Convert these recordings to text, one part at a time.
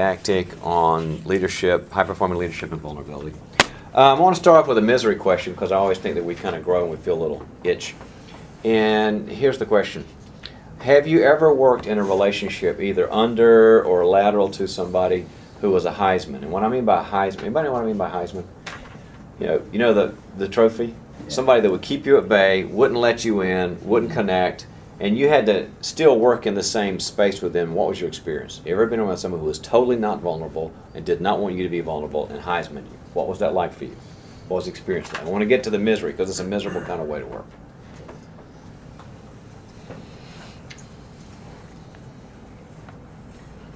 didactic on leadership, high performing leadership, and vulnerability. Um, I want to start off with a misery question because I always think that we kind of grow and we feel a little itch. And here's the question Have you ever worked in a relationship either under or lateral to somebody who was a Heisman? And what I mean by Heisman, anybody know what I mean by Heisman? You know, you know the, the trophy? Somebody that would keep you at bay, wouldn't let you in, wouldn't connect, and you had to still work in the same space with them, what was your experience? You ever been around someone who was totally not vulnerable and did not want you to be vulnerable and Heisman you? What was that like for you? What was the experience like? I want to get to the misery because it's a miserable kind of way to work.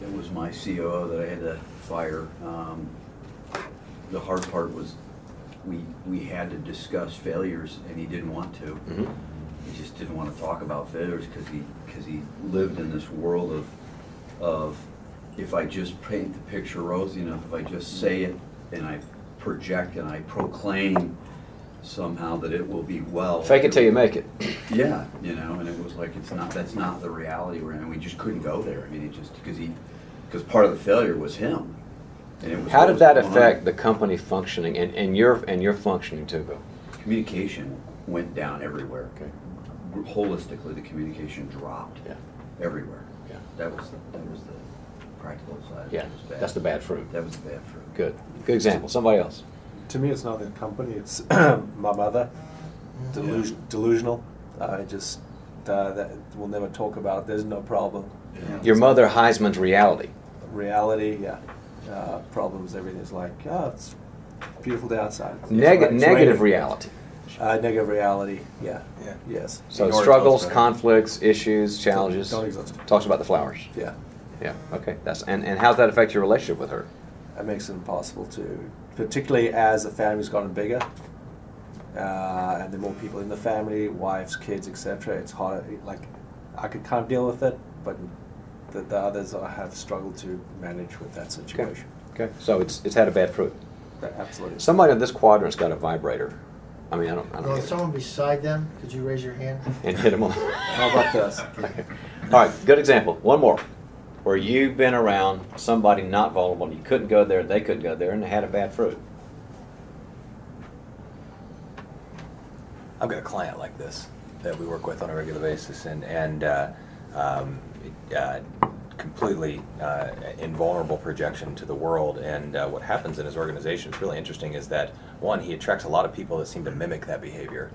It was my COO that I had to fire. Um, The hard part was, we, we had to discuss failures, and he didn't want to. Mhm. He just didn't want to talk about failures, because he, because he lived in this world of, of, if I just paint the picture rosy enough, if I just say it, and I project and I proclaim somehow that it will be well. Fake it till you make it. Yeah, you know, and it was like, it's not, that's not the reality we're in, and we just couldn't go there. I mean, it just, because he, because part of the failure was him. and it was How did that going on. affect the company functioning and, and your and your functioning too, Bill? Communication went down everywhere. Okay. Holistically, the communication dropped Yeah. everywhere. Yeah. That was, the- that was the practical side. Yeah. That was bad. That's the bad fruit. That was the bad fruit. Good. Good example. Somebody else. To me, it's not the company, it's my mother. Delusion, delusional. I just, uh, that, we'll never talk about, there's no problem. Yeah. Your mother Heisman's reality. Reality, yeah. Uh, problems, everything's like, oh, it's beautiful day outside. It's Neg- right- it's negative raining. reality. Uh, negative reality, yeah, Yeah. yes. So Ignore it struggles, till conflicts, issues, challenges. Don't exist. Talks about the flowers. Yeah, Yeah. Okay. That's and, and how's that affect your relationship with her? that makes it impossible to, particularly as the family's gotten bigger. Uh, and the more people in the family, wives, kids, etc. It's hard. Like, I could kind of deal with it, but the, the others I have struggled to manage with that situation. Okay. So it's it's had a bad fruit. But absolutely. Somebody in this quadrant's got a vibrator. I mean, I don't. I don't Well, if someone beside them, could you raise your hand? and hit him on. How about this? Okay. All right, good example. One more, where you've been around somebody not vulnerable, and you couldn't go there, they couldn't go there, and they had a bad fruit. I've got a client like this that we work with on a regular basis, and and uh, um, uh, completely uh, invulnerable projection to the world. And uh, what happens in his organization is really interesting. Is that one, he attracts a lot of people that seem to mimic that behavior,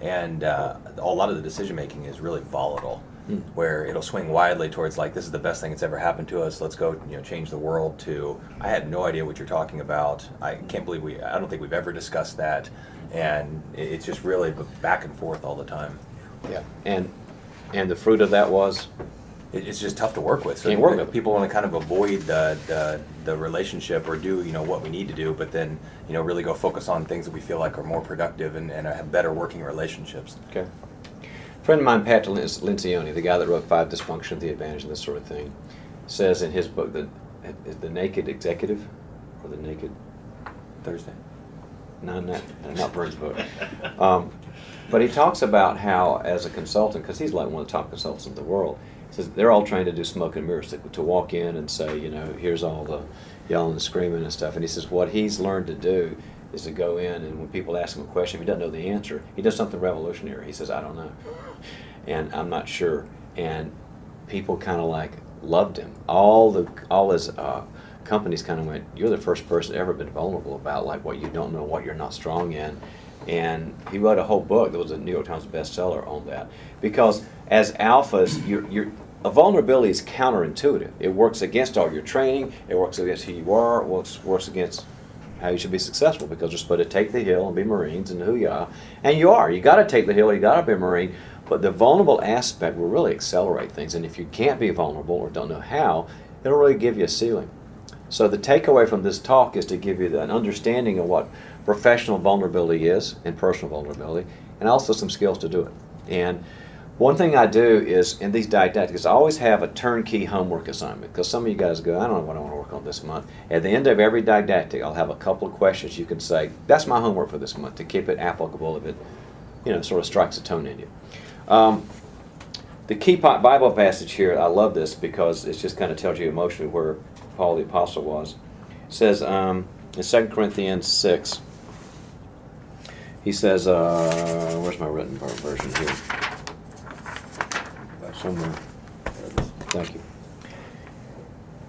and uh, a lot of the decision making is really volatile. Hmm. Where it'll swing widely towards like this is the best thing that's ever happened to us. Let's go, you know, change the world. To I had no idea what you're talking about. I can't believe we. I don't think we've ever discussed that, and it's just really back and forth all the time. Yeah. And and the fruit of that was it's just tough to work with. So Can't work with people want to kind of avoid the, the the relationship or do you know what we need to do, but then you know really go focus on things that we feel like are more productive and, and have better working relationships. okay. A friend of mine, Pat Lencioni, the guy that wrote Five Dysfunction, The Advantage, and this sort of thing, says in his book that the Naked Executive or the Naked Thursday. No, not, not Vern's book. Um, but he talks about how, as a consultant, because he's like one of the top consultants in the world, says they're all trained to do smoke and mirrors, to, to walk in and say, you know, here's all the yelling and screaming and stuff. And he says what he's learned to do is to go in and when people ask him a question, if he doesn't know the answer, he does something revolutionary. He says, I don't know. And I'm not sure. And people kind of like loved him. All the all his uh, companies kind of went, "You're the first person ever been vulnerable about like what you don't know, what you're not strong in." And he wrote a whole book that was a New York Times bestseller on that because as alphas, you're, you're a vulnerability is counterintuitive. It works against all your training. It works against who you are. It works works against how you should be successful because you're supposed to take the hill and be Marines and who you are. And you are. You got to take the hill, you got to be a Marine. But the vulnerable aspect will really accelerate things. And if you can't be vulnerable or don't know how, it'll really give you a ceiling. So the takeaway from this talk is to give you an understanding of what professional vulnerability is and personal vulnerability, and also some skills to do it. And one thing I do is in these didactics, I always have a turnkey homework assignment because some of you guys go, I don't know what I want to work on this month. At the end of every didactic, I'll have a couple of questions you can say, that's my homework for this month to keep it applicable if it, you know, sort of strikes a tone in you. Um, the key Bible passage here, I love this because it just kind of tells you emotionally where Paul the Apostle was. It says um, in 2 Corinthians 6, he says, uh, where's my written version here? Somewhere. Thank you.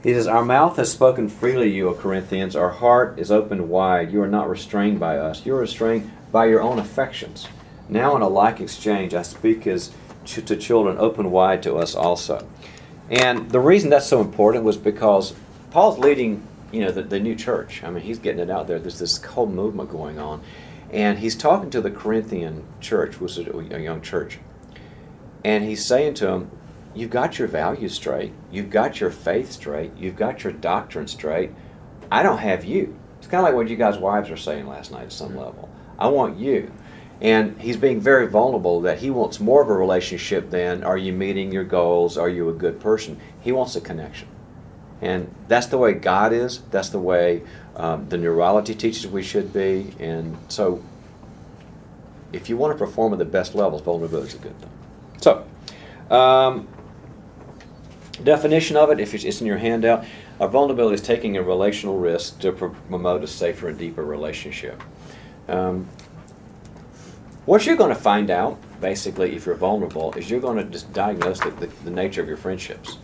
He says, Our mouth has spoken freely, you, O Corinthians. Our heart is opened wide. You are not restrained by us. You are restrained by your own affections. Now, in a like exchange, I speak as ch- to children, open wide to us also. And the reason that's so important was because Paul's leading, you know, the, the new church. I mean, he's getting it out there. There's this whole movement going on. And he's talking to the Corinthian church, which is a young church. And he's saying to them, You've got your values straight. You've got your faith straight. You've got your doctrine straight. I don't have you. It's kind of like what you guys' wives were saying last night at some level. I want you. And he's being very vulnerable that he wants more of a relationship than are you meeting your goals? Are you a good person? He wants a connection. And that's the way God is. That's the way um, the neurology teaches we should be. And so, if you want to perform at the best levels, vulnerability is a good thing. So, um, definition of it, if it's, in your handout, a vulnerability is taking a relational risk to promote a safer and deeper relationship. Um, what you're going to find out, basically, if you're vulnerable, is you're going to just diagnose the, the, the nature of your friendships.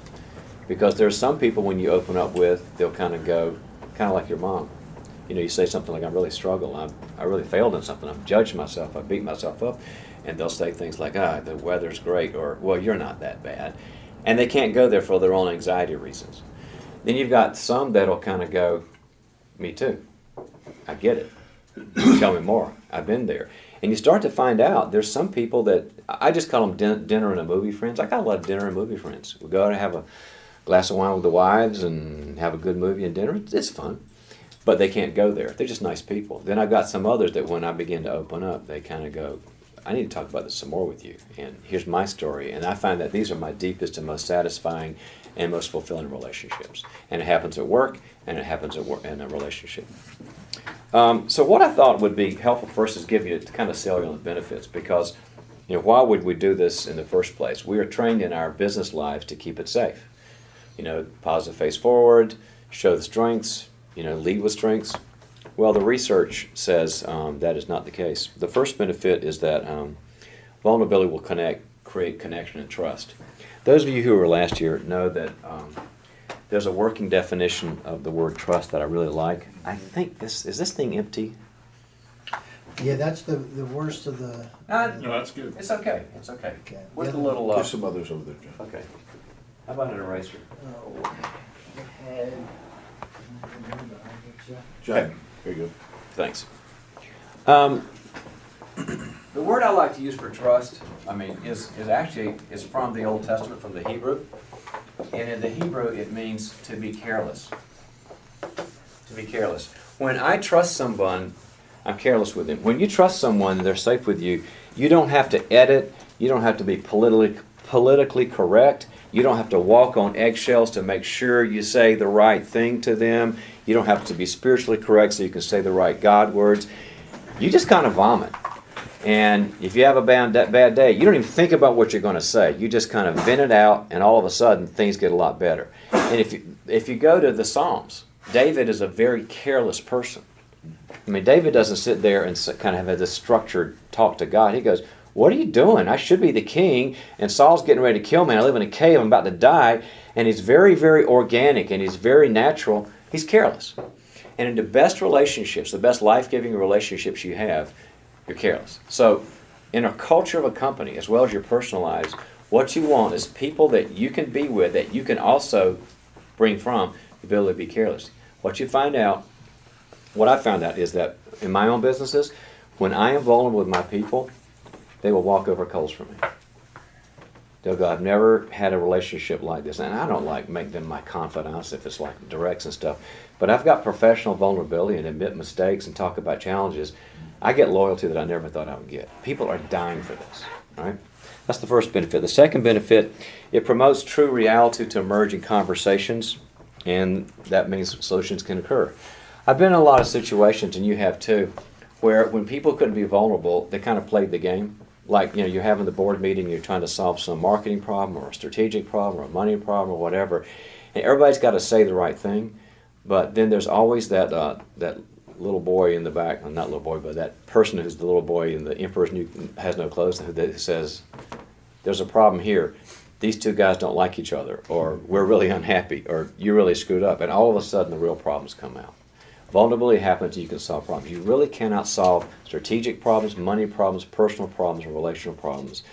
Because there are some people when you open up with, they'll kind of go, kind of like your mom. You know, you say something like, I really struggle, I'm, I really failed in something, I've judged myself, I beat myself up. And they'll say things like, ah, the weather's great, or, well, you're not that bad. And they can't go there for their own anxiety reasons. Then you've got some that'll kind of go, me too. I get it. Tell me more. I've been there. And you start to find out there's some people that I just call them din- dinner and a movie friends. I got a lot of dinner and movie friends. We go to have a glass of wine with the wives and have a good movie and dinner. It's fun, but they can't go there. They're just nice people. Then I've got some others that when I begin to open up, they kind of go, I need to talk about this some more with you. And here's my story. And I find that these are my deepest and most satisfying and most fulfilling relationships. And it happens at work, and it happens at in a relationship. Um, so what I thought would be helpful first is give you kind of salient benefits because, you know, why would we do this in the first place? We are trained in our business lives to keep it safe. You know, positive face forward, show the strengths, you know, lead with strengths. Well, the research says um, that is not the case. The first benefit is that um, vulnerability will connect, create connection and trust. Those of you who were last year know that um, there's a working definition of the word trust that I really like. I think this is this thing empty. Yeah, that's the, the worst of the. Uh, No, that's good. It's okay. It's okay. Okay. Where's the Yeah. little? Uh, There's some others over there, John. okay. How about an eraser? Oh, the head. John, there good. Thanks. Um, the word I like to use for trust, I mean, is, is actually is from the Old Testament, from the Hebrew, and in the Hebrew it means to be careless. To be careless. When I trust someone, I'm careless with them. When you trust someone, they're safe with you. You don't have to edit. You don't have to be politically politically correct. You don't have to walk on eggshells to make sure you say the right thing to them. You don't have to be spiritually correct so you can say the right God words. You just kind of vomit. And if you have a bad, bad day, you don't even think about what you're going to say. You just kind of vent it out, and all of a sudden things get a lot better. And if you, if you go to the Psalms, David is a very careless person. I mean, David doesn't sit there and kind of have this structured talk to God. He goes, What are you doing? I should be the king, and Saul's getting ready to kill me. I live in a cave. I'm about to die. And he's very, very organic and he's very natural. He's careless. And in the best relationships, the best life giving relationships you have, you're careless. So, in a culture of a company, as well as your personal lives, what you want is people that you can be with, that you can also bring from the ability to be careless. What you find out, what I found out is that in my own businesses, when I am vulnerable with my people, they will walk over coals for me. They'll go, I've never had a relationship like this. And I don't like make them my confidants if it's like directs and stuff. But I've got professional vulnerability and admit mistakes and talk about challenges. I get loyalty that I never thought I would get. People are dying for this. Right? That's the first benefit. The second benefit, it promotes true reality to emerging conversations, and that means solutions can occur. I've been in a lot of situations, and you have too, where when people couldn't be vulnerable, they kind of played the game. Like, you know, you're having the board meeting, you're trying to solve some marketing problem or a strategic problem or a money problem or whatever, And everybody's got to say the right thing, but then there's always that uh, that little boy in the back, well, not little boy, but that person who's the little boy in the Emperor's New has no clothes that says, "There's a problem here. These two guys don't like each other, or we're really unhappy, or you really screwed up," and all of a sudden the real problems come out. Vulnerability happens, you can solve problems. You really cannot solve strategic problems, money problems, personal problems, or relational problems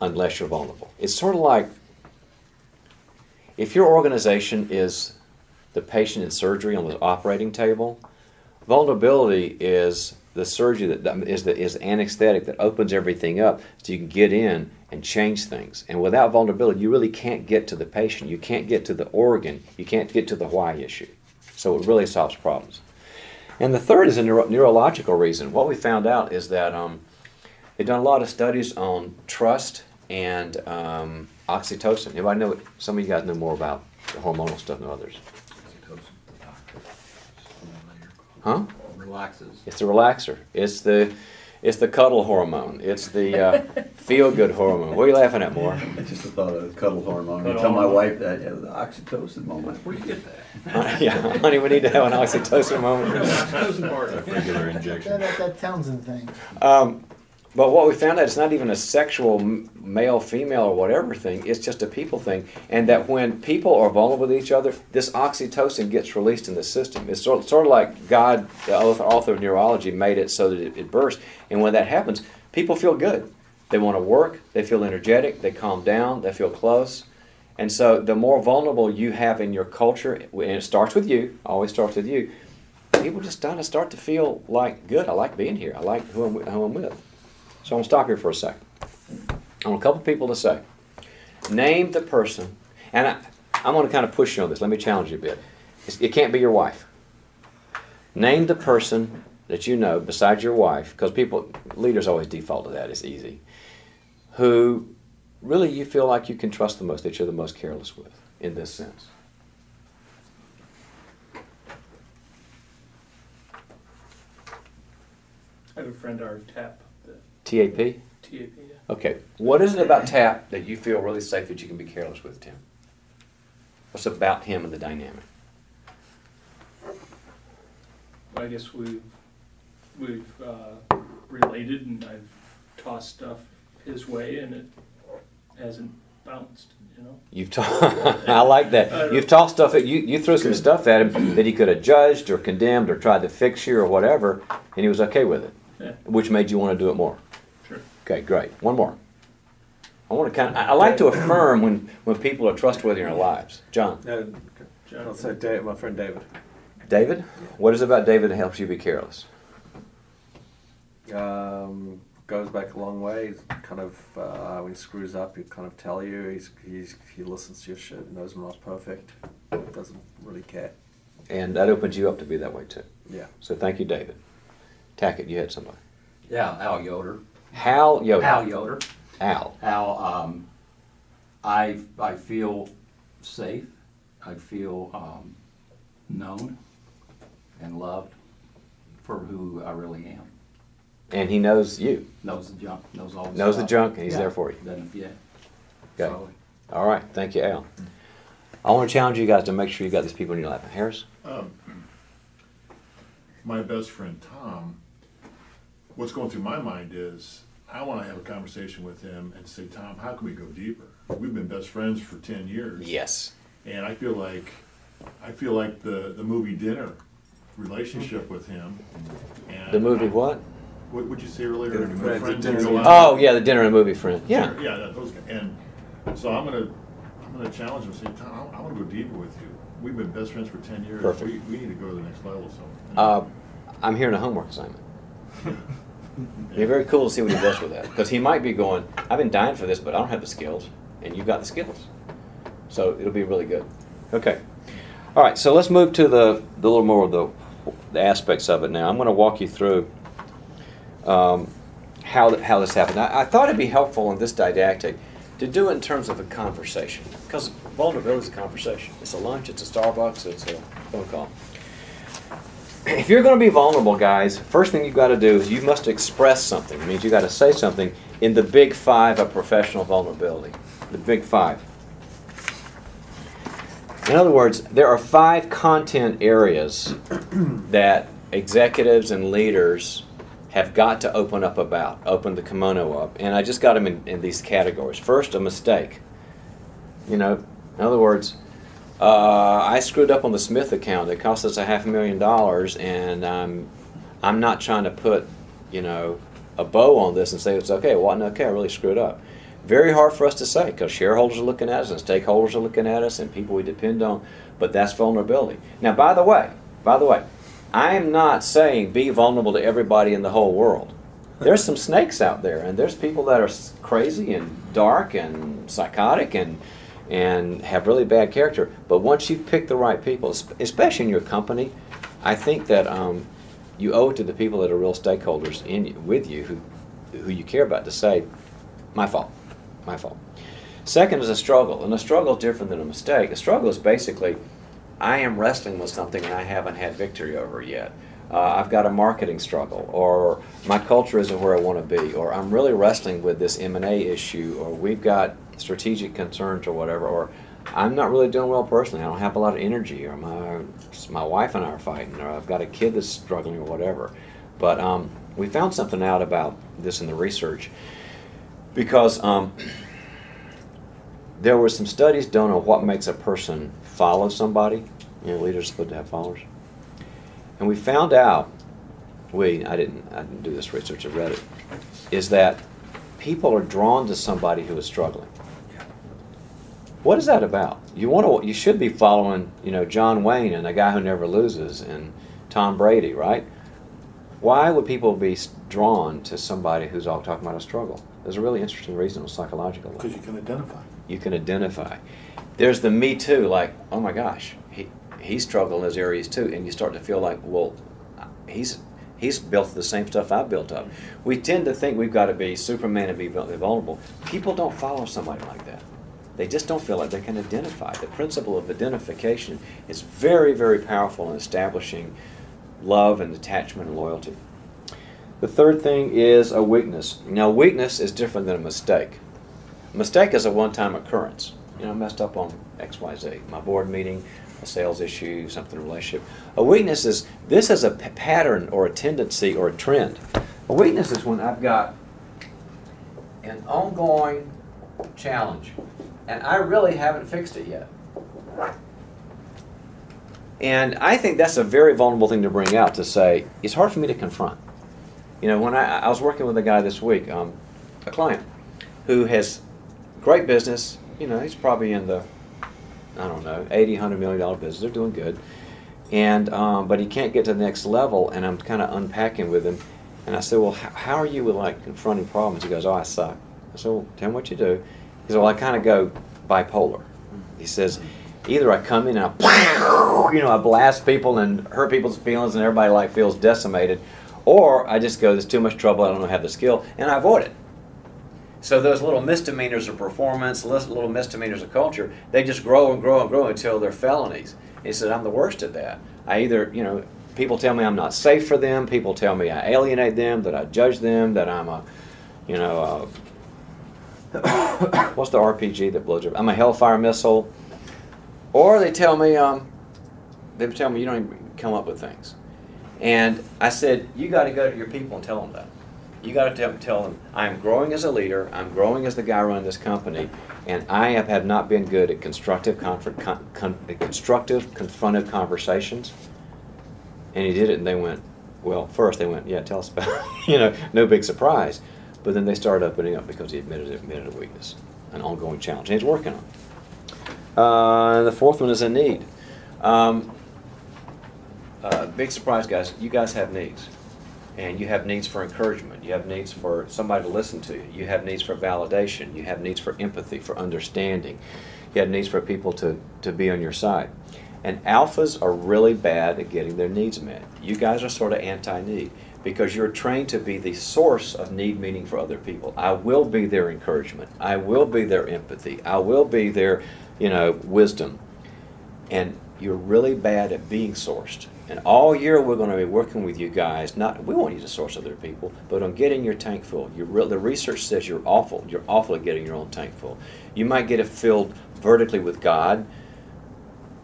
unless you're vulnerable. It's sort of like if your organization is the patient in surgery on the operating table, vulnerability is the surgery that is the is anesthetic that opens everything up so you can get in and change things. And without vulnerability, you really can't get to the patient. You can't get to the organ. You can't get to the why issue. So it really solves problems. And the third is a neuro- neurological reason. What we found out is that um, they've done a lot of studies on trust and um, oxytocin. Anybody know? Some of you guys know more about the hormonal stuff than others. Oxytocin. Huh? Relaxes. It's the relaxer. It's the it's the cuddle hormone. It's the uh, feel good hormone. What are you laughing at, more? I just thought of the cuddle hormone. I Cuddle tell my hormone. wife that, yeah, the oxytocin moment. Where do you get that? yeah, honey, we need to have an oxytocin moment. Oxytocin part. A regular That, injection. that, that Townsend thing. Um, but what we found out it's not even a sexual male female or whatever thing. It's just a people thing, and that when people are vulnerable with each other, this oxytocin gets released in the system. It's sort, sort of like God, the author of neurology, made it so that it, it bursts. And when that happens, people feel good. They want to work. They feel energetic. They calm down. They feel close. And so, the more vulnerable you have in your culture, and it starts with you, always starts with you. People just kind of start to feel like good. I like being here. I like who I'm, who I'm with. So I'm gonna stop here for a second. I want a couple people to say, name the person, and I, I'm gonna kind of push you on this. Let me challenge you a bit. It's- It can't be your wife. Name the person that you know besides your wife, because people leaders always default to that. It's easy. Who really you feel like you can trust the most, that you're the most careless with, in this sense. I have a friend, our TAP, TAP. TAP, yeah. Okay. What is it about Tap that you feel really safe that you can be careless with, Tim? What's about him and the dynamic? I guess we've, we've uh, related and I've tossed stuff his way and it hasn't bounced, you know? You've ta- I like that. You've tossed stuff at you. You threw some stuff at him that he could have judged or condemned or tried to fix you or whatever, and he was okay with it, Yeah, which made you want to do it more. Sure. Okay, great. One more. I want to kind of. I I like to affirm when when people are trustworthy in our lives. John, No, I'll say Dave, my friend David. David, what is it about David that helps you be careless? Um, goes back a long way. He's kind of uh, when he screws up, he kind of tell you. He's, he's he listens to your shit. Knows I'm not perfect. Doesn't really care. And that opens you up to be that way too. Yeah. So thank you, David. Tackett, you had somebody. Yeah, Al Yoder. Hal Yoder. Al Yoder. Al. Al, um, I, I feel safe. I feel um, known and loved for who I really am. And he knows you. Knows the junk, knows all the Knows the junk, and he's Yeah, there for you. Doesn't, yeah. Okay. So, All right. Thank you, Al. I want to challenge you guys to make sure you got these people in your life. Harris? Um, My best friend Tom, what's going through my mind is, I wanna have a conversation with him and say, Tom, how can we go deeper? We've been best friends for ten years. Yes. And I feel like, I feel like the, the movie Dinner relationship with him. and The movie I- what? What would you say earlier? Dinner When Friends, friends Dinner go out? Oh, yeah, the dinner and movie friend. Yeah. Yeah, that, those, guys. and so I'm gonna, I'm gonna challenge him, and say, Tom, I, I wanna go deeper with you. We've been best friends for ten years. Perfect. We, we need to go to the next level, so. Uh, I'm hearing a homework assignment. It'd be very cool to see what he does with that. Because he might be going, I've been dying for this, but I don't have the skills. And you've got the skills. So it'll be really good. Okay. All right, so let's move to the, the little more of the, the aspects of it now. I'm going to walk you through um, how, how this happened. I, I thought it'd be helpful in this didactic to do it in terms of a conversation. Because vulnerability is a conversation. It's a lunch, it's a Starbucks, it's a phone call if you're going to be vulnerable, guys, first thing you've got to do is you must express something. It means you got to say something in the big five of professional vulnerability. The big five. In other words, there are five content areas that executives and leaders have got to open up about, open the kimono up. And I just got them in, in these categories. First, a mistake. You know, in other words, uh, I screwed up on the Smith account. It cost us a half a million dollars, and I'm, I'm not trying to put, you know, a bow on this and say it's okay. Well, okay, I really screwed up. Very hard for us to say because shareholders are looking at us and stakeholders are looking at us and people we depend on. But that's vulnerability. Now, by the way, by the way, I am not saying be vulnerable to everybody in the whole world. There's some snakes out there, and there's people that are crazy and dark and psychotic and and have really bad character. But once you've picked the right people, especially in your company, I think that um, you owe it to the people that are real stakeholders in with you, who who you care about, to say, "My fault, my fault." Second is a struggle, and a struggle is different than a mistake. A struggle is basically, I am wrestling with something and I haven't had victory over yet. Uh, I've got a marketing struggle, or my culture isn't where I want to be, or I'm really wrestling with this M and A issue, or we've got strategic concerns, or whatever, or I'm not really doing well personally. I don't have a lot of energy, or my my wife and I are fighting, or I've got a kid that's struggling, or whatever. But um, we found something out about this in the research because um, there were some studies done on what makes a person follow somebody. You know, leaders are supposed to have followers. And we found out, we, I didn't, I didn't do this research, I read it, is that people are drawn to somebody who is struggling. What is that about? You want to, you should be following, you know, John Wayne and a guy who never loses and Tom Brady, right? Why would people be drawn to somebody who's all talking about a struggle? There's a really interesting reason on a psychological level Because you can identify. you can identify. There's the me too, like, oh my gosh, he he's struggling in those areas too, and you start to feel like, well, he's he's built the same stuff I built up. We tend to think we've got to be Superman and be vulnerable. People don't follow somebody like that. They just don't feel like they can identify. The principle of identification is very, very powerful in establishing love and attachment and loyalty. The third thing is a weakness. Now, weakness is different than a mistake. A Mistake is a one-time occurrence. You know, I messed up on X, Y, Z. My board meeting, a sales issue, something in a relationship. A weakness is this is a p- pattern or a tendency or a trend. A weakness is when I've got an ongoing challenge, and I really haven't fixed it yet. And I think that's a very vulnerable thing to bring out to say it's hard for me to confront. You know, when I, I was working with a guy this week, um, a client, who has great business. You know, he's probably in the, I don't know, 80, 100 million dollar business. They're doing good. And, um, but he can't get to the next level, and I'm kind of unpacking with him. And I said, well, how, how are you with like confronting problems? He goes, oh, I suck. I said, well, tell him what you do. He said, well, I kind of go bipolar. He says, either I come in and I, you know, I blast people and hurt people's feelings, and everybody like feels decimated, or I just go, there's too much trouble, I don't have the skill, and I avoid it. So those little misdemeanors of performance, little misdemeanors of culture, they just grow and grow and grow until they're felonies. He said, I'm the worst at that. I either, you know, people tell me I'm not safe for them. People tell me I alienate them, that I judge them, that I'm a, you know, what's the RPG that blows up? I'm a hellfire missile. Or they tell me, um, they tell me you don't even come up with things. And I said, you got to go to your people and tell them that. You got to tell, them, I'm growing as a leader, I'm growing as the guy running this company, and I have, have not been good at constructive, confront, con, con, constructive, confrontive conversations. And he did it, and they went, well, first they went, yeah, tell us about it. you know, no big surprise. But then they started opening up because he admitted, it, admitted a weakness, an ongoing challenge, and he's working on it. Uh, the fourth one is a need. Um, uh, big surprise, guys. You guys have needs. And you have needs for encouragement. You have needs for somebody to listen to you. You have needs for validation. You have needs for empathy, for understanding. You have needs for people to, to be on your side. And alphas are really bad at getting their needs met. You guys are sort of anti need because you're trained to be the source of need meaning for other people. I will be their encouragement. I will be their empathy. I will be their, you know, wisdom. And you're really bad at being sourced. And all year we're going to be working with you guys. Not we want you to source other people, but on getting your tank full. You re- the research says you're awful. You're awful at getting your own tank full. You might get it filled vertically with God,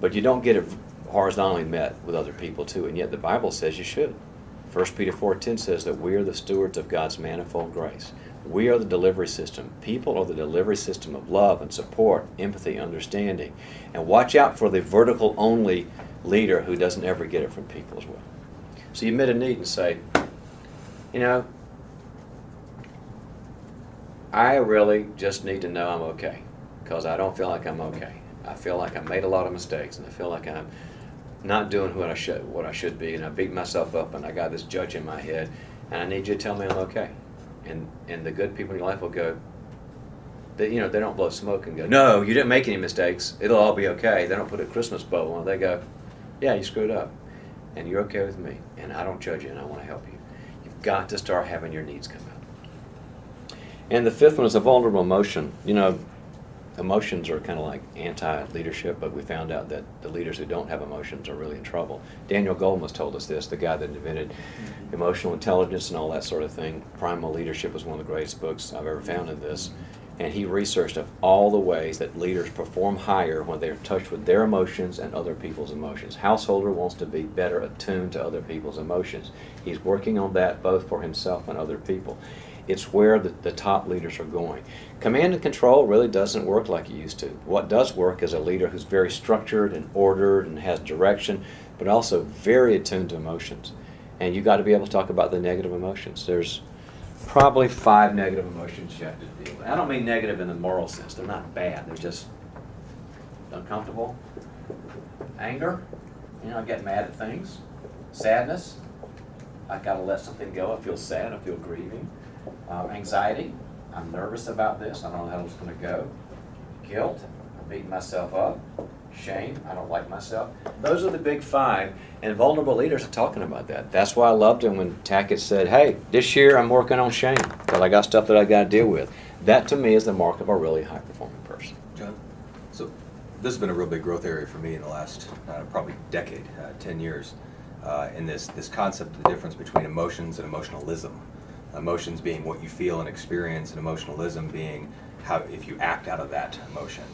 But you don't get it horizontally met with other people too, and yet the Bible says you should. 1 Peter 4.10 says that we are the stewards of God's manifold grace. We are the delivery system. People are the delivery system of love and support, empathy, understanding. And watch out for the vertical only leader who doesn't ever get it from people as well. So you admit a need and say, you know, I really just need to know I'm okay because I don't feel like I'm okay. I feel like I made a lot of mistakes and I feel like I'm not doing what I should what I should be and I beat myself up and I got this judge in my head and I need you to tell me I'm okay. And and the good people in your life will go they, you know, they don't blow smoke and go, "No, you didn't make any mistakes. It'll all be okay." They don't put a Christmas bow on. They go, "Yeah, you screwed up, and you're okay with me, and I don't judge you, and I want to help you." You've got to start having your needs come out. And the fifth one is a vulnerable emotion. You know, emotions are kind of like anti-leadership, but we found out that the leaders who don't have emotions are really in trouble. Daniel Goleman told us this, the guy that invented mm-hmm. emotional intelligence and all that sort of thing. Primal Leadership was one of the greatest books I've ever found in this. And he researched of all the ways that leaders perform higher when they're in touch with their emotions and other people's emotions. Householder wants to be better attuned to other people's emotions. He's working on that both for himself and other people. It's where the, the top leaders are going. Command and control really doesn't work like it used to. What does work is a leader who's very structured and ordered and has direction, but also very attuned to emotions. And you've got to be able to talk about the negative emotions. There's probably five negative emotions you have to deal with. I don't mean negative in the moral sense. They're not bad. They're just uncomfortable. Anger. You know, I get mad at things. Sadness. I gotta let something go. I feel sad. I feel grieving. Uh, anxiety. I'm nervous about this. I don't know how it's gonna go. Guilt. I'm beating myself up. Shame. I don't like myself. Those are the big five, and vulnerable leaders are talking about that. That's why I loved it when Tackett said, "Hey, this year I'm working on shame because I got stuff that I got to deal with." That to me is the mark of a really high performing person. John? So this has been a real big growth area for me in the last uh, probably decade, uh, 10 years, uh, in this, this concept of the difference between emotions and emotionalism. Emotions being what you feel and experience, and emotionalism being how if you act out of that emotion.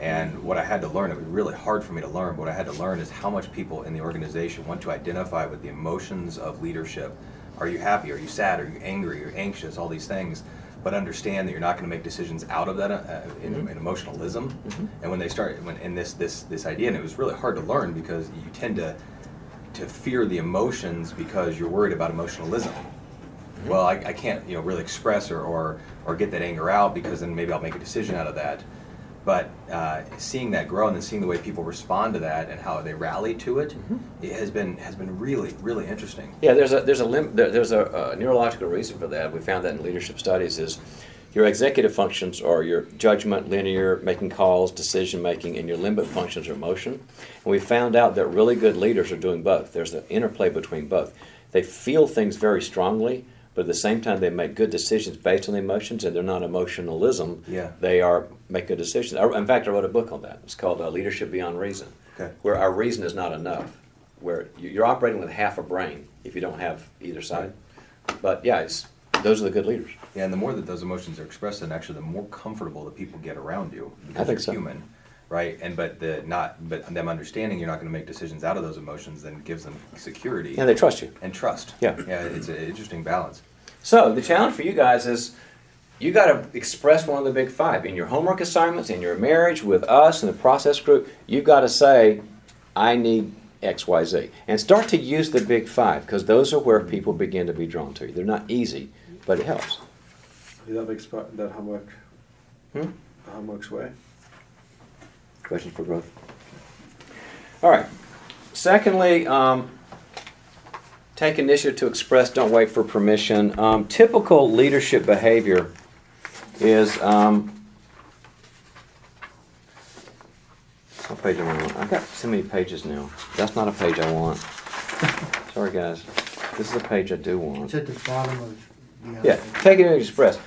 And what I had to learn, it was really hard for me to learn, but what I had to learn is how much people in the organization want to identify with the emotions of leadership. Are you happy? Are you sad? Are you angry? Are you anxious? All these things. But understand that you're not going to make decisions out of that uh, in, Mhm. in emotionalism. Mhm. And when they start, when in this this this idea, and it was really hard to learn because you tend to to fear the emotions because you're worried about emotionalism. Well, I, I can't you know really express or, or or get that anger out because then maybe I'll make a decision out of that. But uh, seeing that grow and then seeing the way people respond to that and how they rally to it, Mhm. it has been has been really really interesting. Yeah, there's a there's a lim- there, there's a, a neurological reason for that. We found that in leadership studies is your executive functions are your judgment, linear, making calls, decision making, and your limbic functions are emotion. And we found out that really good leaders are doing both. There's an interplay between both. They feel things very strongly, but at the same time they make good decisions based on the emotions, and they're not emotionalism. Yeah. They are make good decisions. In fact, I wrote a book on that. It's called uh, Leadership Beyond Reason, Okay. where our reason is not enough where you- you're operating with half a brain if you don't have either side. But yeah, it's, those are the good leaders. Yeah, and the more that those emotions are expressed, then actually the more comfortable the people get around you because I think you're so. human, right? And but the not but them understanding you're not going to make decisions out of those emotions then gives them security And they trust you. and trust. Yeah. yeah, it's an interesting balance. So the challenge for you guys is you got to express one of the big five in your homework assignments, in your marriage with us in the process group. You've got to say, "I need X, Y, Z. And start to use the big five because those are where people begin to be drawn to you. They're not easy, but it helps. Did that exp- that homework Hmm? homework's way? Questions for growth? All right. Secondly, um, take initiative to express, don't wait for permission. Um, typical leadership behavior is. Um, what page am I on? I've got so many pages now. That's not a page I want. Sorry, guys. This is a page I do want. It's at the bottom of the. Yeah, take it and express.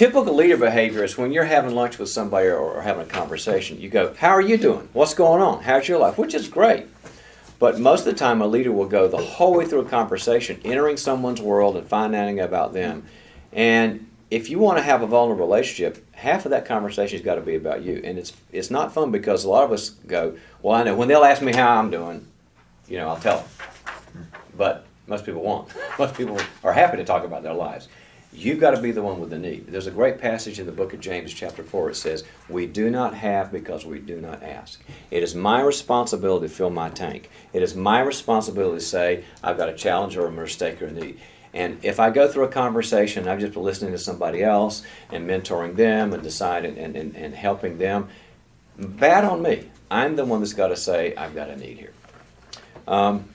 Typical leader behavior is when you're having lunch with somebody or, or having a conversation, you go, How are you doing? What's going on? How's your life? Which is great. But most of the time, a leader will go the whole way through a conversation, entering someone's world and finding out about them. And if you want to have a vulnerable relationship, half of that conversation's got to be about you, and it's it's not fun because a lot of us go, well, I know when they'll ask me how I'm doing, you know, I'll tell them, but most people won't. Most people are happy to talk about their lives. You've got to be the one with the need. There's a great passage in the book of James, chapter 4. It says, We do not have because we do not ask. It is my responsibility to fill my tank. It is my responsibility to say, I've got a challenge or a mistake or a need. And if I go through a conversation, I've just been listening to somebody else and mentoring them and deciding and, and, and helping them, bad on me. I'm the one that's got to say, I've got a need here. Um,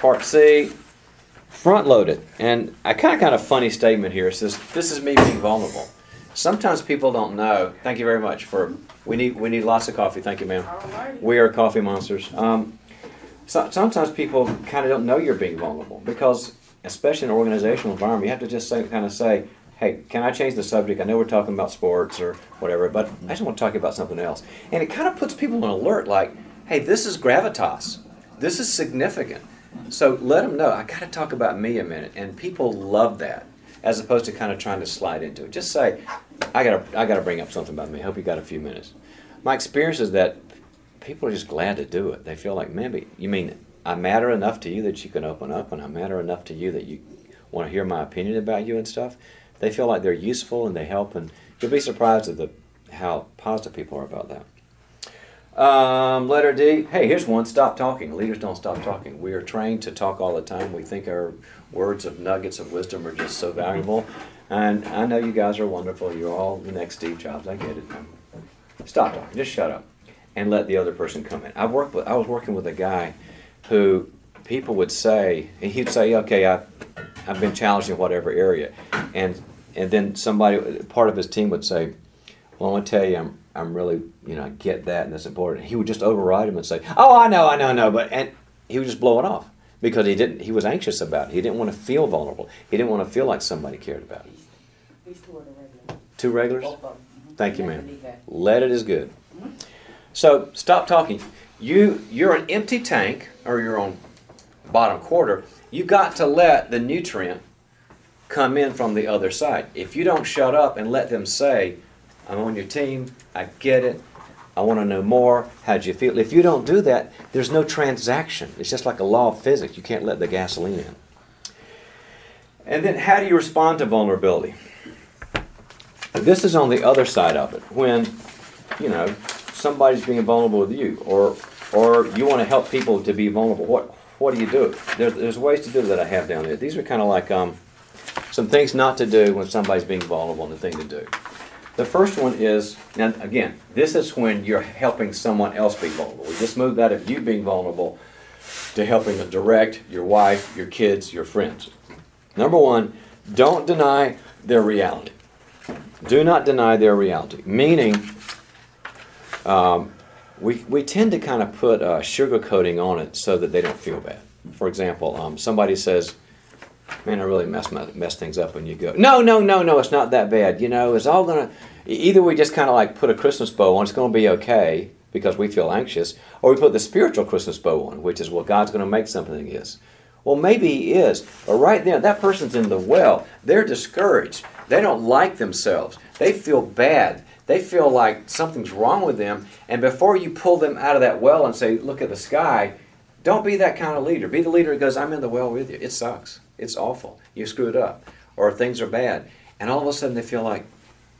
part C, front loaded. And I kind of got a funny statement here. It says, This is me being vulnerable. Sometimes people don't know. Thank you very much for. We need we need lots of coffee. Thank you, ma'am. We are coffee monsters. Um, so, sometimes people kind of don't know you're being vulnerable because, especially in an organizational environment, you have to just say, kind of say, "Hey, can I change the subject? I know we're talking about sports or whatever, but I just want to talk about something else." And it kind of puts people on alert, like, "Hey, this is gravitas. This is significant." So let them know. I got to talk about me a minute, and people love that, as opposed to kind of trying to slide into it. Just say, "I got to, I got to bring up something about me. Hope you got a few minutes." My experience is that people are just glad to do it. They feel like, maybe you mean I matter enough to you that you can open up, and I matter enough to you that you want to hear my opinion about you and stuff. They feel like they're useful and they help, and you'll be surprised at the how positive people are about that. Um, letter D. Hey, here's one. Stop talking. Leaders don't stop talking. We are trained to talk all the time. We think our words of nuggets of wisdom are just so valuable. And I know you guys are wonderful. You're all the next Steve Jobs. I get it. Stop talking. Just shut up, and let the other person come in. I worked with. I was working with a guy who people would say. and He'd say, "Okay, I, I've been challenged in whatever area," and and then somebody, part of his team, would say, "Well, I want to tell you, I'm I'm really, you know, I get that and that's important. He would just override him and say, "Oh, I know, I know, I know," but and he would just blow it off because he didn't. He was anxious about it. He didn't want to feel vulnerable. He didn't want to feel like somebody cared about him. These two are the regular. Two regulars. Both of them. Mhm. Thank you, ma'am. Let it is good. So stop talking. You you're an empty tank or you're on bottom quarter. You got to let the nutrient come in from the other side. If you don't shut up and let them say, "I'm on your team. I get it. I want to know more. How'd you feel?" If you don't do that, there's no transaction. It's just like a law of physics. You can't let the gasoline in. And then, how do you respond to vulnerability? This is on the other side of it. When you know somebody's being vulnerable with you, or or you want to help people to be vulnerable. What what do you do? There's, there's ways to do that I have down there. These are kind of like um, some things not to do when somebody's being vulnerable and the thing to do. The first one is now again, this is when you're helping someone else be vulnerable. We just moved out of you being vulnerable to helping to direct your wife, your kids, your friends. Number one, don't deny their reality. Do not deny their reality. Meaning, um, we, we tend to kind of put uh, sugar coating on it so that they don't feel bad. For example, um, somebody says, Man, I really messed, my, messed things up, when you go, No, no, no, no, it's not that bad. You know, it's all to, either we just kind of like put a Christmas bow on, it's to be okay because we feel anxious, or we put the spiritual Christmas bow on, which is, well, God's to make something is. Well, maybe He is, but right there, that person's in the well. They're discouraged. They don't like themselves. They feel bad. They feel like something's wrong with them. And before you pull them out of that well and say, look at the sky, don't be that kind of leader. Be the leader who goes, I'm in the well with you. It sucks. It's awful. You screwed up. Or things are bad. And all of a sudden they feel like,